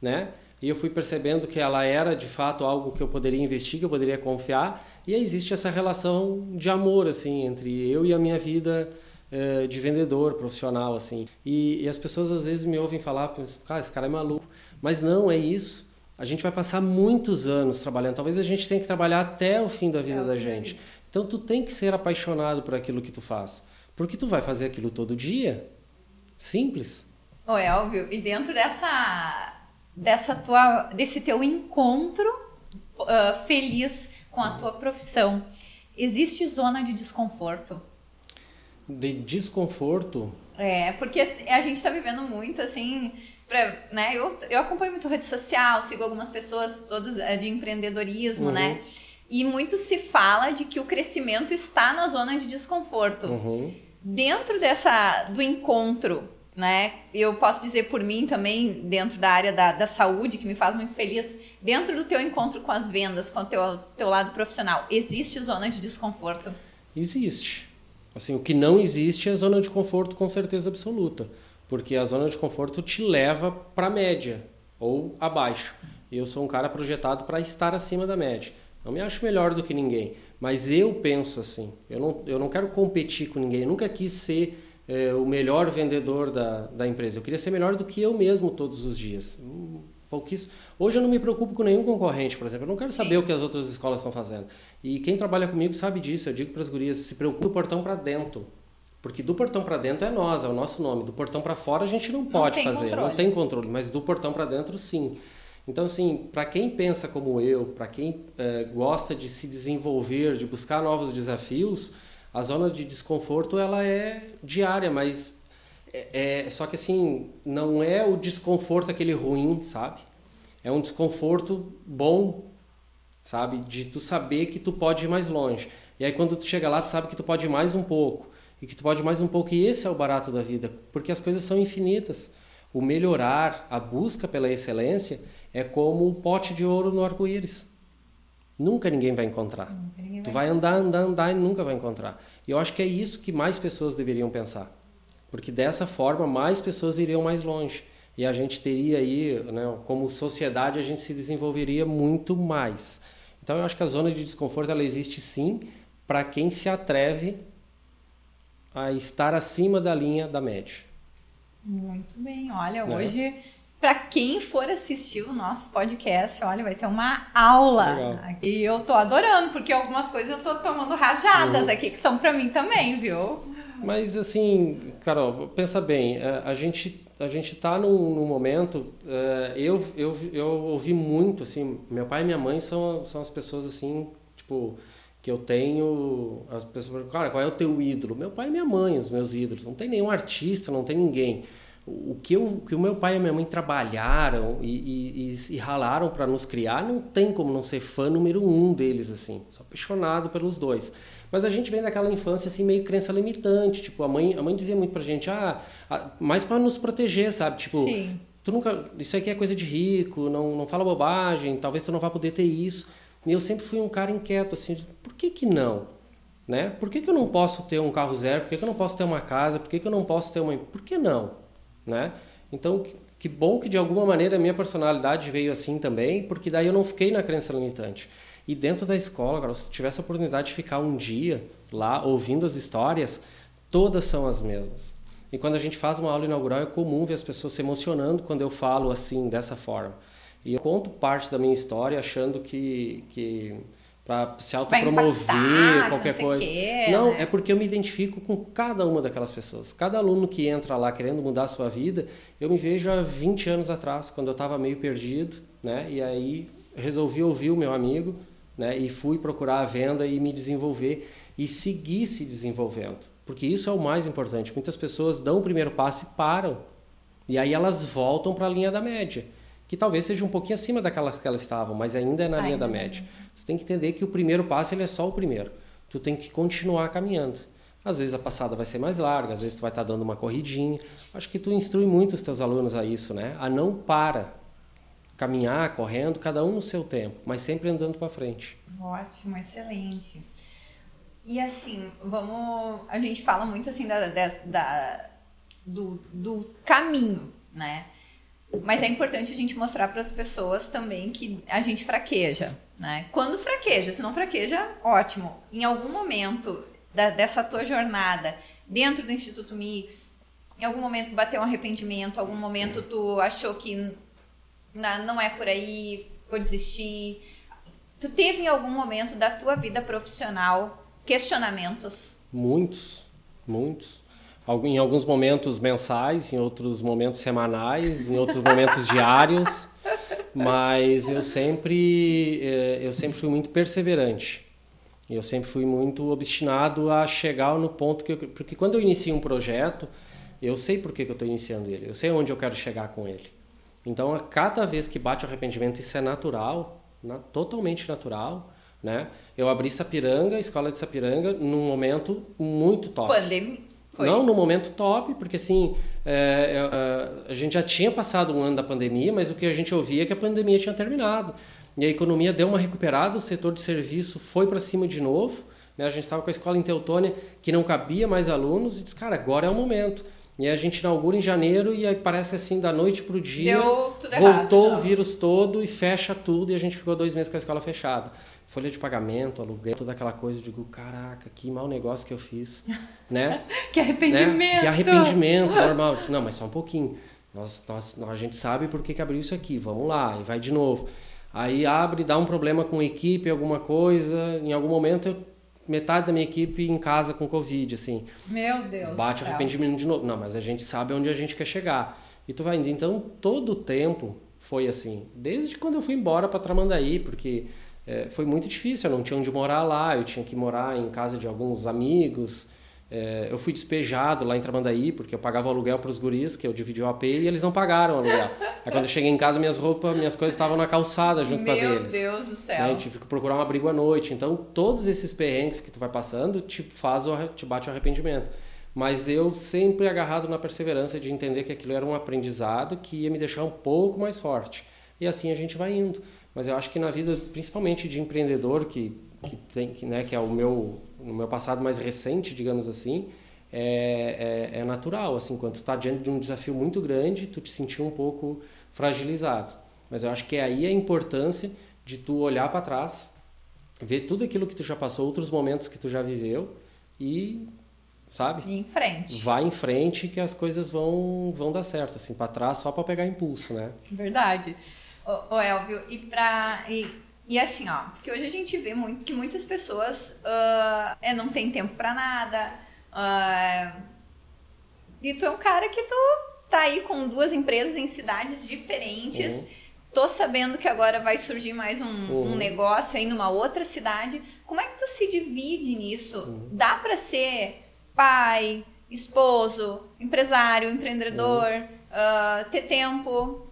né? E eu fui percebendo que ela era de fato algo que eu poderia investir, que eu poderia confiar. E aí existe essa relação de amor, assim, entre eu e a minha vida eh, de vendedor profissional, assim. E, e, as pessoas às vezes me ouvem falar, cara, esse cara é maluco. Mas não, é isso. A gente vai passar muitos anos trabalhando. Talvez a gente tenha que trabalhar até o fim da vida é da gente. Então tu tem que ser apaixonado por aquilo que tu faz. Porque tu vai fazer aquilo todo dia. Simples. Ô, Elvio, e dentro dessa dessa tua, desse teu encontro uh, feliz com a tua profissão. Existe zona de desconforto? De desconforto? É, porque a gente está vivendo muito assim. Pra, né, eu, eu acompanho muito rede social, sigo algumas pessoas todas é, de empreendedorismo, né? uhum. né? E muito se fala de que o crescimento está na zona de desconforto. Uhum. Dentro dessa do encontro né? Eu posso dizer por mim também, dentro da área da, da saúde, que me faz muito feliz, dentro do teu encontro com as vendas, com o teu, teu lado profissional, existe zona de desconforto? Existe. Assim, o que não existe é zona de conforto com certeza absoluta, porque a zona de conforto te leva para a média ou abaixo. Eu sou um cara projetado para estar acima da média. Não me acho melhor do que ninguém, mas eu penso assim. Eu não, eu não quero competir com ninguém. Eu nunca quis ser é, o melhor vendedor da, da empresa. Eu queria ser melhor do que eu mesmo todos os dias. Um pouquíssimo. Hoje eu não me preocupo com nenhum concorrente, por exemplo. Eu não quero Sim. saber o que as outras escolas estão fazendo. E quem trabalha comigo sabe disso. Eu digo para as gurias, se preocupe do portão para dentro. Porque do portão para dentro é nós, é o nosso nome. Do portão para fora a gente não pode não fazer, controle. não tem controle. Mas do portão para dentro, sim. Então, assim, para quem pensa como eu, para quem é, gosta de se desenvolver, de buscar novos desafios, a zona de desconforto ela é diária, mas é, é, só que assim não é o desconforto aquele ruim, sabe? É um desconforto bom, sabe? De tu saber que tu pode ir mais longe. E aí quando tu chega lá, tu sabe que tu pode ir mais um pouco e que tu pode ir mais um pouco e esse é o barato da vida, porque as coisas são infinitas. O melhorar, a busca pela excelência é como o pote de ouro no arco-íris. Nunca ninguém vai encontrar. Ninguém tu vai andar, andar, andar e nunca vai encontrar. E eu acho que é isso que mais pessoas deveriam pensar. Porque dessa forma mais pessoas iriam mais longe. E a gente teria aí, né, como sociedade, a gente se desenvolveria muito mais. Então eu acho que a zona de desconforto ela existe sim para quem se atreve a estar acima da linha da média. Muito bem. Olha, né? hoje para quem for assistir o nosso podcast, olha, vai ter uma aula. Legal. E eu tô adorando, porque algumas coisas eu tô tomando rajadas uhum. aqui que são para mim também, viu? Mas assim, Carol, pensa bem, é, a gente a gente tá num, num momento, é, eu, eu, eu ouvi muito, assim, meu pai e minha mãe são, são as pessoas assim, tipo, que eu tenho, as pessoas, cara, qual é o teu ídolo? Meu pai e minha mãe, os meus ídolos, não tem nenhum artista, não tem ninguém o que, eu, que o meu pai e a minha mãe trabalharam e, e, e, e ralaram para nos criar, não tem como não ser fã número um deles, assim. Sou apaixonado pelos dois. Mas a gente vem daquela infância, assim, meio crença limitante. Tipo, a mãe, a mãe dizia muito pra gente, ah, mais para nos proteger, sabe? Tipo, Sim. tu nunca, isso aqui é coisa de rico, não, não fala bobagem, talvez tu não vá poder ter isso. E eu sempre fui um cara inquieto, assim, de, por que que não? Né? Por que, que eu não posso ter um carro zero? Por que, que eu não posso ter uma casa? Por que, que eu não posso ter uma... Por que não? Né? Então, que bom que de alguma maneira a minha personalidade veio assim também, porque daí eu não fiquei na crença limitante. E dentro da escola, cara, se tivesse a oportunidade de ficar um dia lá ouvindo as histórias, todas são as mesmas. E quando a gente faz uma aula inaugural, é comum ver as pessoas se emocionando quando eu falo assim, dessa forma. E eu conto parte da minha história achando que, que para se autopromover, qualquer coisa. Quer, não, né? é porque eu me identifico com cada uma daquelas pessoas. Cada aluno que entra lá querendo mudar a sua vida, eu me vejo há 20 anos atrás, quando eu estava meio perdido, né? E aí resolvi ouvir o meu amigo, né? E fui procurar a venda e me desenvolver e seguir se desenvolvendo. Porque isso é o mais importante. Muitas pessoas dão o primeiro passo e param. E aí elas voltam para a linha da média, que talvez seja um pouquinho acima daquela que elas estavam, mas ainda é na linha da média. Tem que entender que o primeiro passo ele é só o primeiro. Tu tem que continuar caminhando. Às vezes a passada vai ser mais larga, às vezes tu vai estar dando uma corridinha. Acho que tu instrui muito os teus alunos a isso, né? A não para. Caminhar, correndo, cada um no seu tempo, mas sempre andando para frente. Ótimo, excelente. E assim, vamos. A gente fala muito assim da, da, da do, do caminho, né? Mas é importante a gente mostrar para as pessoas também que a gente fraqueja, né? Quando fraqueja, se não fraqueja, ótimo. Em algum momento da, dessa tua jornada dentro do Instituto Mix, em algum momento bateu um arrependimento, algum momento tu achou que não é por aí, vou desistir. Tu teve em algum momento da tua vida profissional questionamentos? Muitos, muitos em alguns momentos mensais, em outros momentos semanais, em outros momentos diários, mas eu sempre eh, eu sempre fui muito perseverante. Eu sempre fui muito obstinado a chegar no ponto que eu, porque quando eu inicio um projeto, eu sei por que, eu estou iniciando ele, eu sei onde eu quero chegar com ele. Então, a cada vez que bate o arrependimento, isso é natural, na, totalmente natural, né? Eu abri Sapiranga, escola de Sapiranga, num momento muito top. Pandemia. Foi. Não no momento top, porque assim, é, é, a gente já tinha passado um ano da pandemia, mas o que a gente ouvia é que a pandemia tinha terminado. E a economia deu uma recuperada, o setor de serviço foi para cima de novo. Né? A gente estava com a escola em Teutônia que não cabia mais alunos e disse, cara, agora é o momento. E a gente inaugura em janeiro e aí parece assim, da noite para o dia, voltou errado, o vírus todo e fecha tudo e a gente ficou dois meses com a escola fechada folha de pagamento, aluguel, toda aquela coisa, eu digo, caraca, que mau negócio que eu fiz, né? que arrependimento! Né? Que arrependimento, normal. Não, mas só um pouquinho. Nós, nós, a gente sabe por que, que abriu isso aqui, vamos lá, e vai de novo. Aí abre, dá um problema com a equipe, alguma coisa, em algum momento eu, metade da minha equipe em casa com Covid, assim. Meu Deus Bate o arrependimento de novo. Não, mas a gente sabe onde a gente quer chegar. E tu vai indo. Então, todo o tempo foi assim. Desde quando eu fui embora para Tramandaí, porque é, foi muito difícil, eu não tinha onde morar lá, eu tinha que morar em casa de alguns amigos. É, eu fui despejado lá em Tramandaí, porque eu pagava o aluguel para os guris, que eu dividi o AP, e eles não pagaram o aluguel. Aí quando eu cheguei em casa, minhas roupas, minhas coisas estavam na calçada junto Meu com a deles. Meu Deus do céu. Né? Eu tive que procurar um abrigo à noite. Então, todos esses perrengues que tu vai passando, te faz o, te bate o arrependimento. Mas eu sempre agarrado na perseverança de entender que aquilo era um aprendizado que ia me deixar um pouco mais forte. E assim a gente vai indo. Mas eu acho que na vida, principalmente de empreendedor, que, que, tem, que, né, que é o meu, no meu passado mais recente, digamos assim, é, é, é natural. Assim, quando tu está diante de um desafio muito grande, tu te sentir um pouco fragilizado. Mas eu acho que é aí a importância de tu olhar para trás, ver tudo aquilo que tu já passou, outros momentos que tu já viveu e sabe? em frente. Vai em frente que as coisas vão vão dar certo, assim, para trás só para pegar impulso, né? Verdade o, o Elvio, e pra. E, e assim, ó, porque hoje a gente vê muito que muitas pessoas uh, é, não tem tempo para nada. Uh, e tu é um cara que tu tá aí com duas empresas em cidades diferentes. Uhum. Tô sabendo que agora vai surgir mais um, uhum. um, negócio aí numa outra cidade. Como é que tu se divide nisso? Uhum. Dá para ser pai, esposo, empresário, empreendedor, uh, ter tempo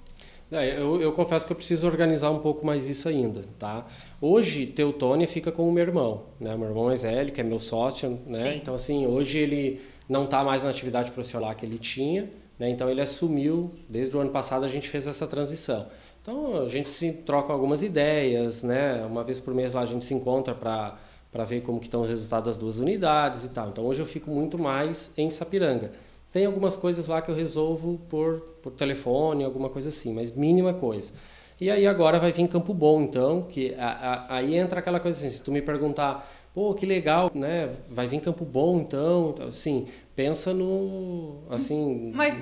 é, eu, eu, confesso que eu preciso organizar um pouco mais isso ainda, tá? Hoje, Teutônia fica com o meu irmão, né? Meu irmão mais velho, que é meu sócio, né? Sim. Então, assim, hoje ele não está mais na atividade profissional que ele tinha, né? Então, ele assumiu, desde o ano passado a gente fez essa transição. Então, a gente se troca algumas ideias, né? Uma vez por mês lá a gente se encontra para para ver como que estão os resultados das duas unidades e tal. Então, hoje eu fico muito mais em Sapiranga. Tem algumas coisas lá que eu resolvo por, por telefone, alguma coisa assim, mas mínima coisa. E aí agora vai vir Campo Bom, então, que a, a, aí entra aquela coisa assim, se tu me perguntar, pô, que legal, né? Vai vir Campo Bom, então, assim, pensa no, assim... Mas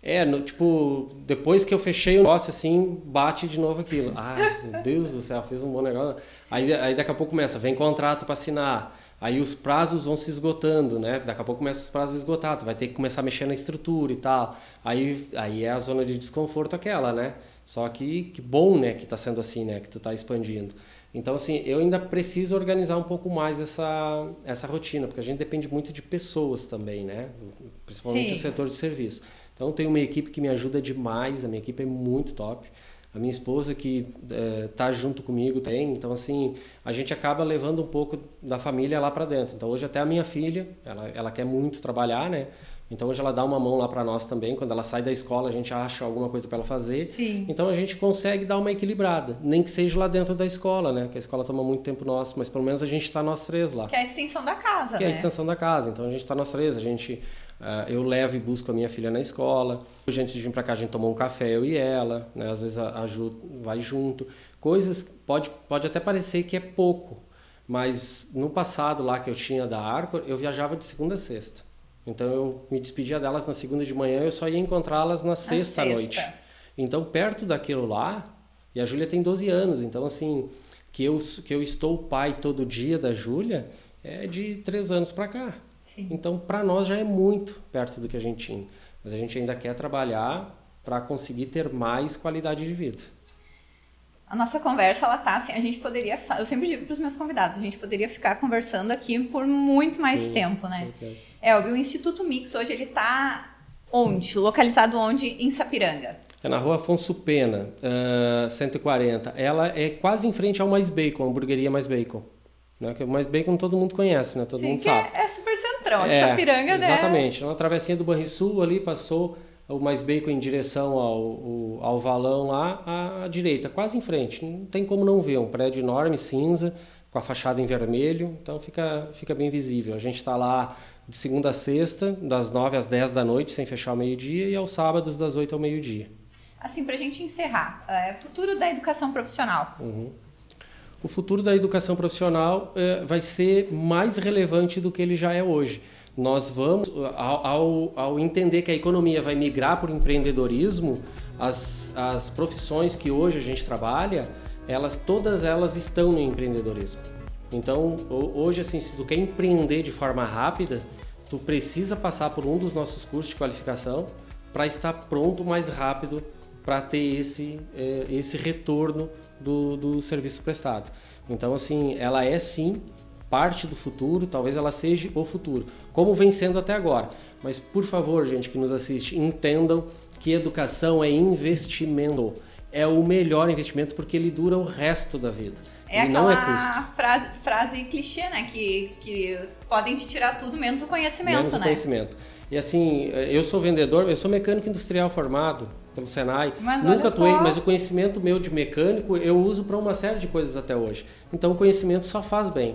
É, no, tipo, depois que eu fechei o negócio, assim, bate de novo aquilo. Ai, meu Deus do céu, fiz um bom negócio. Aí, aí daqui a pouco começa, vem contrato para assinar. Aí os prazos vão se esgotando, né? Daqui a pouco começa os prazos esgotados, vai ter que começar a mexer na estrutura e tal. Aí, aí é a zona de desconforto aquela, né? Só que que bom, né, que está sendo assim, né, que tu está expandindo. Então, assim, eu ainda preciso organizar um pouco mais essa, essa rotina, porque a gente depende muito de pessoas também, né? Principalmente Sim. o setor de serviço. Então, tenho uma equipe que me ajuda demais, a minha equipe é muito top. A minha esposa que está é, junto comigo tem. Então, assim, a gente acaba levando um pouco da família lá para dentro. Então, hoje até a minha filha, ela, ela quer muito trabalhar, né? Então hoje ela dá uma mão lá para nós também. Quando ela sai da escola, a gente acha alguma coisa para ela fazer. Sim. Então a gente consegue dar uma equilibrada, nem que seja lá dentro da escola, né? Que a escola toma muito tempo nosso, mas pelo menos a gente está nós três lá. Que é a extensão da casa, Que né? é a extensão da casa. Então a gente está nós três, a gente uh, eu levo e busco a minha filha na escola. Hoje antes de vir para cá a gente tomou um café eu e ela, né? Às vezes a, a Ju vai junto. Coisas pode pode até parecer que é pouco, mas no passado lá que eu tinha da Arcor, eu viajava de segunda a sexta. Então eu me despedia delas na segunda de manhã, eu só ia encontrá-las na sexta, à noite. Então perto daquilo lá, e a Júlia tem 12 anos, então assim, que eu, que eu estou pai todo dia da Júlia é de três anos para cá. Sim. Então para nós já é muito perto do que a gente tinha. Mas a gente ainda quer trabalhar para conseguir ter mais qualidade de vida a nossa conversa, ela tá assim, a gente poderia, eu sempre digo para os meus convidados, a gente poderia ficar conversando aqui por muito mais Sim, tempo, né? É, o Instituto Mix hoje ele tá onde? Localizado onde? Em Sapiranga. É na rua Afonso Pena, uh, 140. Ela é quase em frente ao Mais Bacon, a hamburgueria Mais Bacon. Né? Que o Mais Bacon todo mundo conhece, né? Todo Sim, mundo sabe. É, é super centrão, é, Sapiranga, né? Exatamente. Na travessinha do Banrisul ali, passou o mais bacon em direção ao, ao, valão lá à, à, direita, quase em frente. Não tem como não ver, um prédio enorme, cinza, com a fachada em vermelho, então fica, fica bem visível. A gente está lá de segunda a sexta, das nove às dez da noite, sem fechar o meio-dia, e aos sábados, das oito ao meio-dia. Assim, para a gente encerrar, é, futuro da educação profissional. Uhum. O futuro da educação profissional é, vai ser mais relevante do que ele já é hoje nós vamos, ao, ao, ao, entender que a economia vai migrar para o empreendedorismo, as, as profissões que hoje a gente trabalha, elas todas elas estão no empreendedorismo. Então, hoje, assim, se tu quer empreender de forma rápida, tu precisa passar por um dos nossos cursos de qualificação para estar pronto mais rápido para ter esse, eh, esse retorno do, do serviço prestado. Então, assim, ela é sim parte do futuro, talvez ela seja o futuro, como vem sendo até agora. Mas por favor, gente que nos assiste, entendam que educação é investimento. É o melhor investimento porque ele dura o resto da vida. É ele aquela não é custo. Frase, frase clichê, né? Que, que podem te tirar tudo menos o conhecimento, menos né? o conhecimento. E assim, eu sou vendedor, eu sou mecânico industrial formado pelo Senai. Mas Nunca atuei, mas o conhecimento meu de mecânico eu uso para uma série de coisas até hoje. Então o conhecimento só faz bem.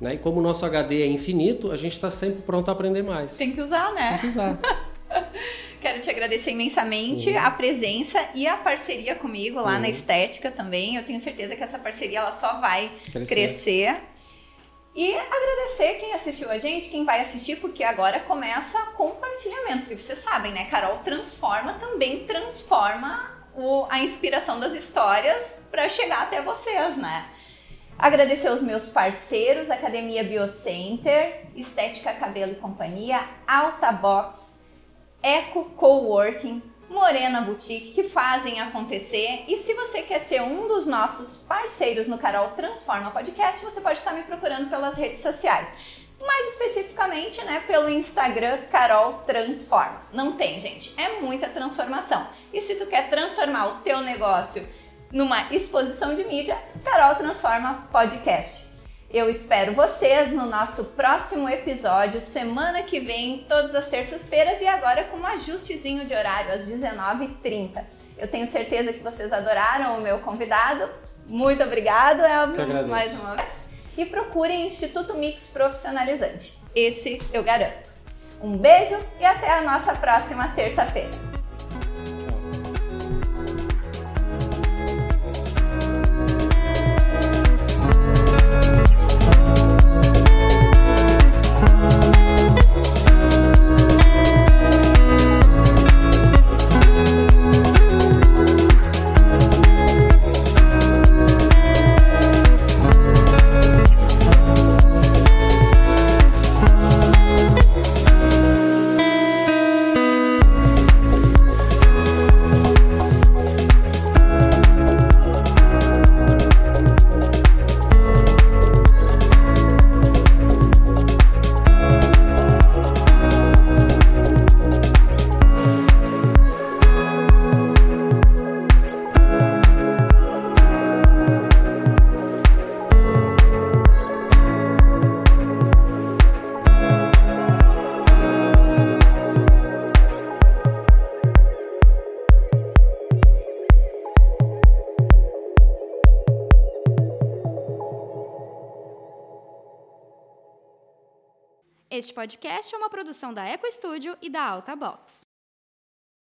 Né? E como o nosso HD é infinito, a gente está sempre pronto a aprender mais. Tem que usar, né? Tem que usar. Quero te agradecer imensamente uhum. a presença e a parceria comigo lá uhum. na Estética também. Eu tenho certeza que essa parceria ela só vai crescer. crescer. E agradecer quem assistiu a gente, quem vai assistir, porque agora começa compartilhamento. Porque vocês sabem, né? Carol transforma, também transforma o, a inspiração das histórias para chegar até vocês, né? Agradecer aos meus parceiros, Academia Biocenter, Estética Cabelo e Companhia, Alta Box, Eco Coworking, Morena Boutique, que fazem acontecer. E se você quer ser um dos nossos parceiros no Carol Transforma Podcast, você pode estar me procurando pelas redes sociais. Mais especificamente, né, pelo Instagram Carol Transforma. Não tem, gente, é muita transformação. E se tu quer transformar o teu negócio numa exposição de mídia, Carol Transforma Podcast. Eu espero vocês no nosso próximo episódio, semana que vem, todas as terças-feiras e agora com um ajustezinho de horário às 19h30. Eu tenho certeza que vocês adoraram o meu convidado. Muito obrigado, Elvio, mais uma vez. E procurem Instituto Mix Profissionalizante. Esse eu garanto. Um beijo e até a nossa próxima terça-feira. Este podcast é uma produção da Eco Studio e da Alta Box.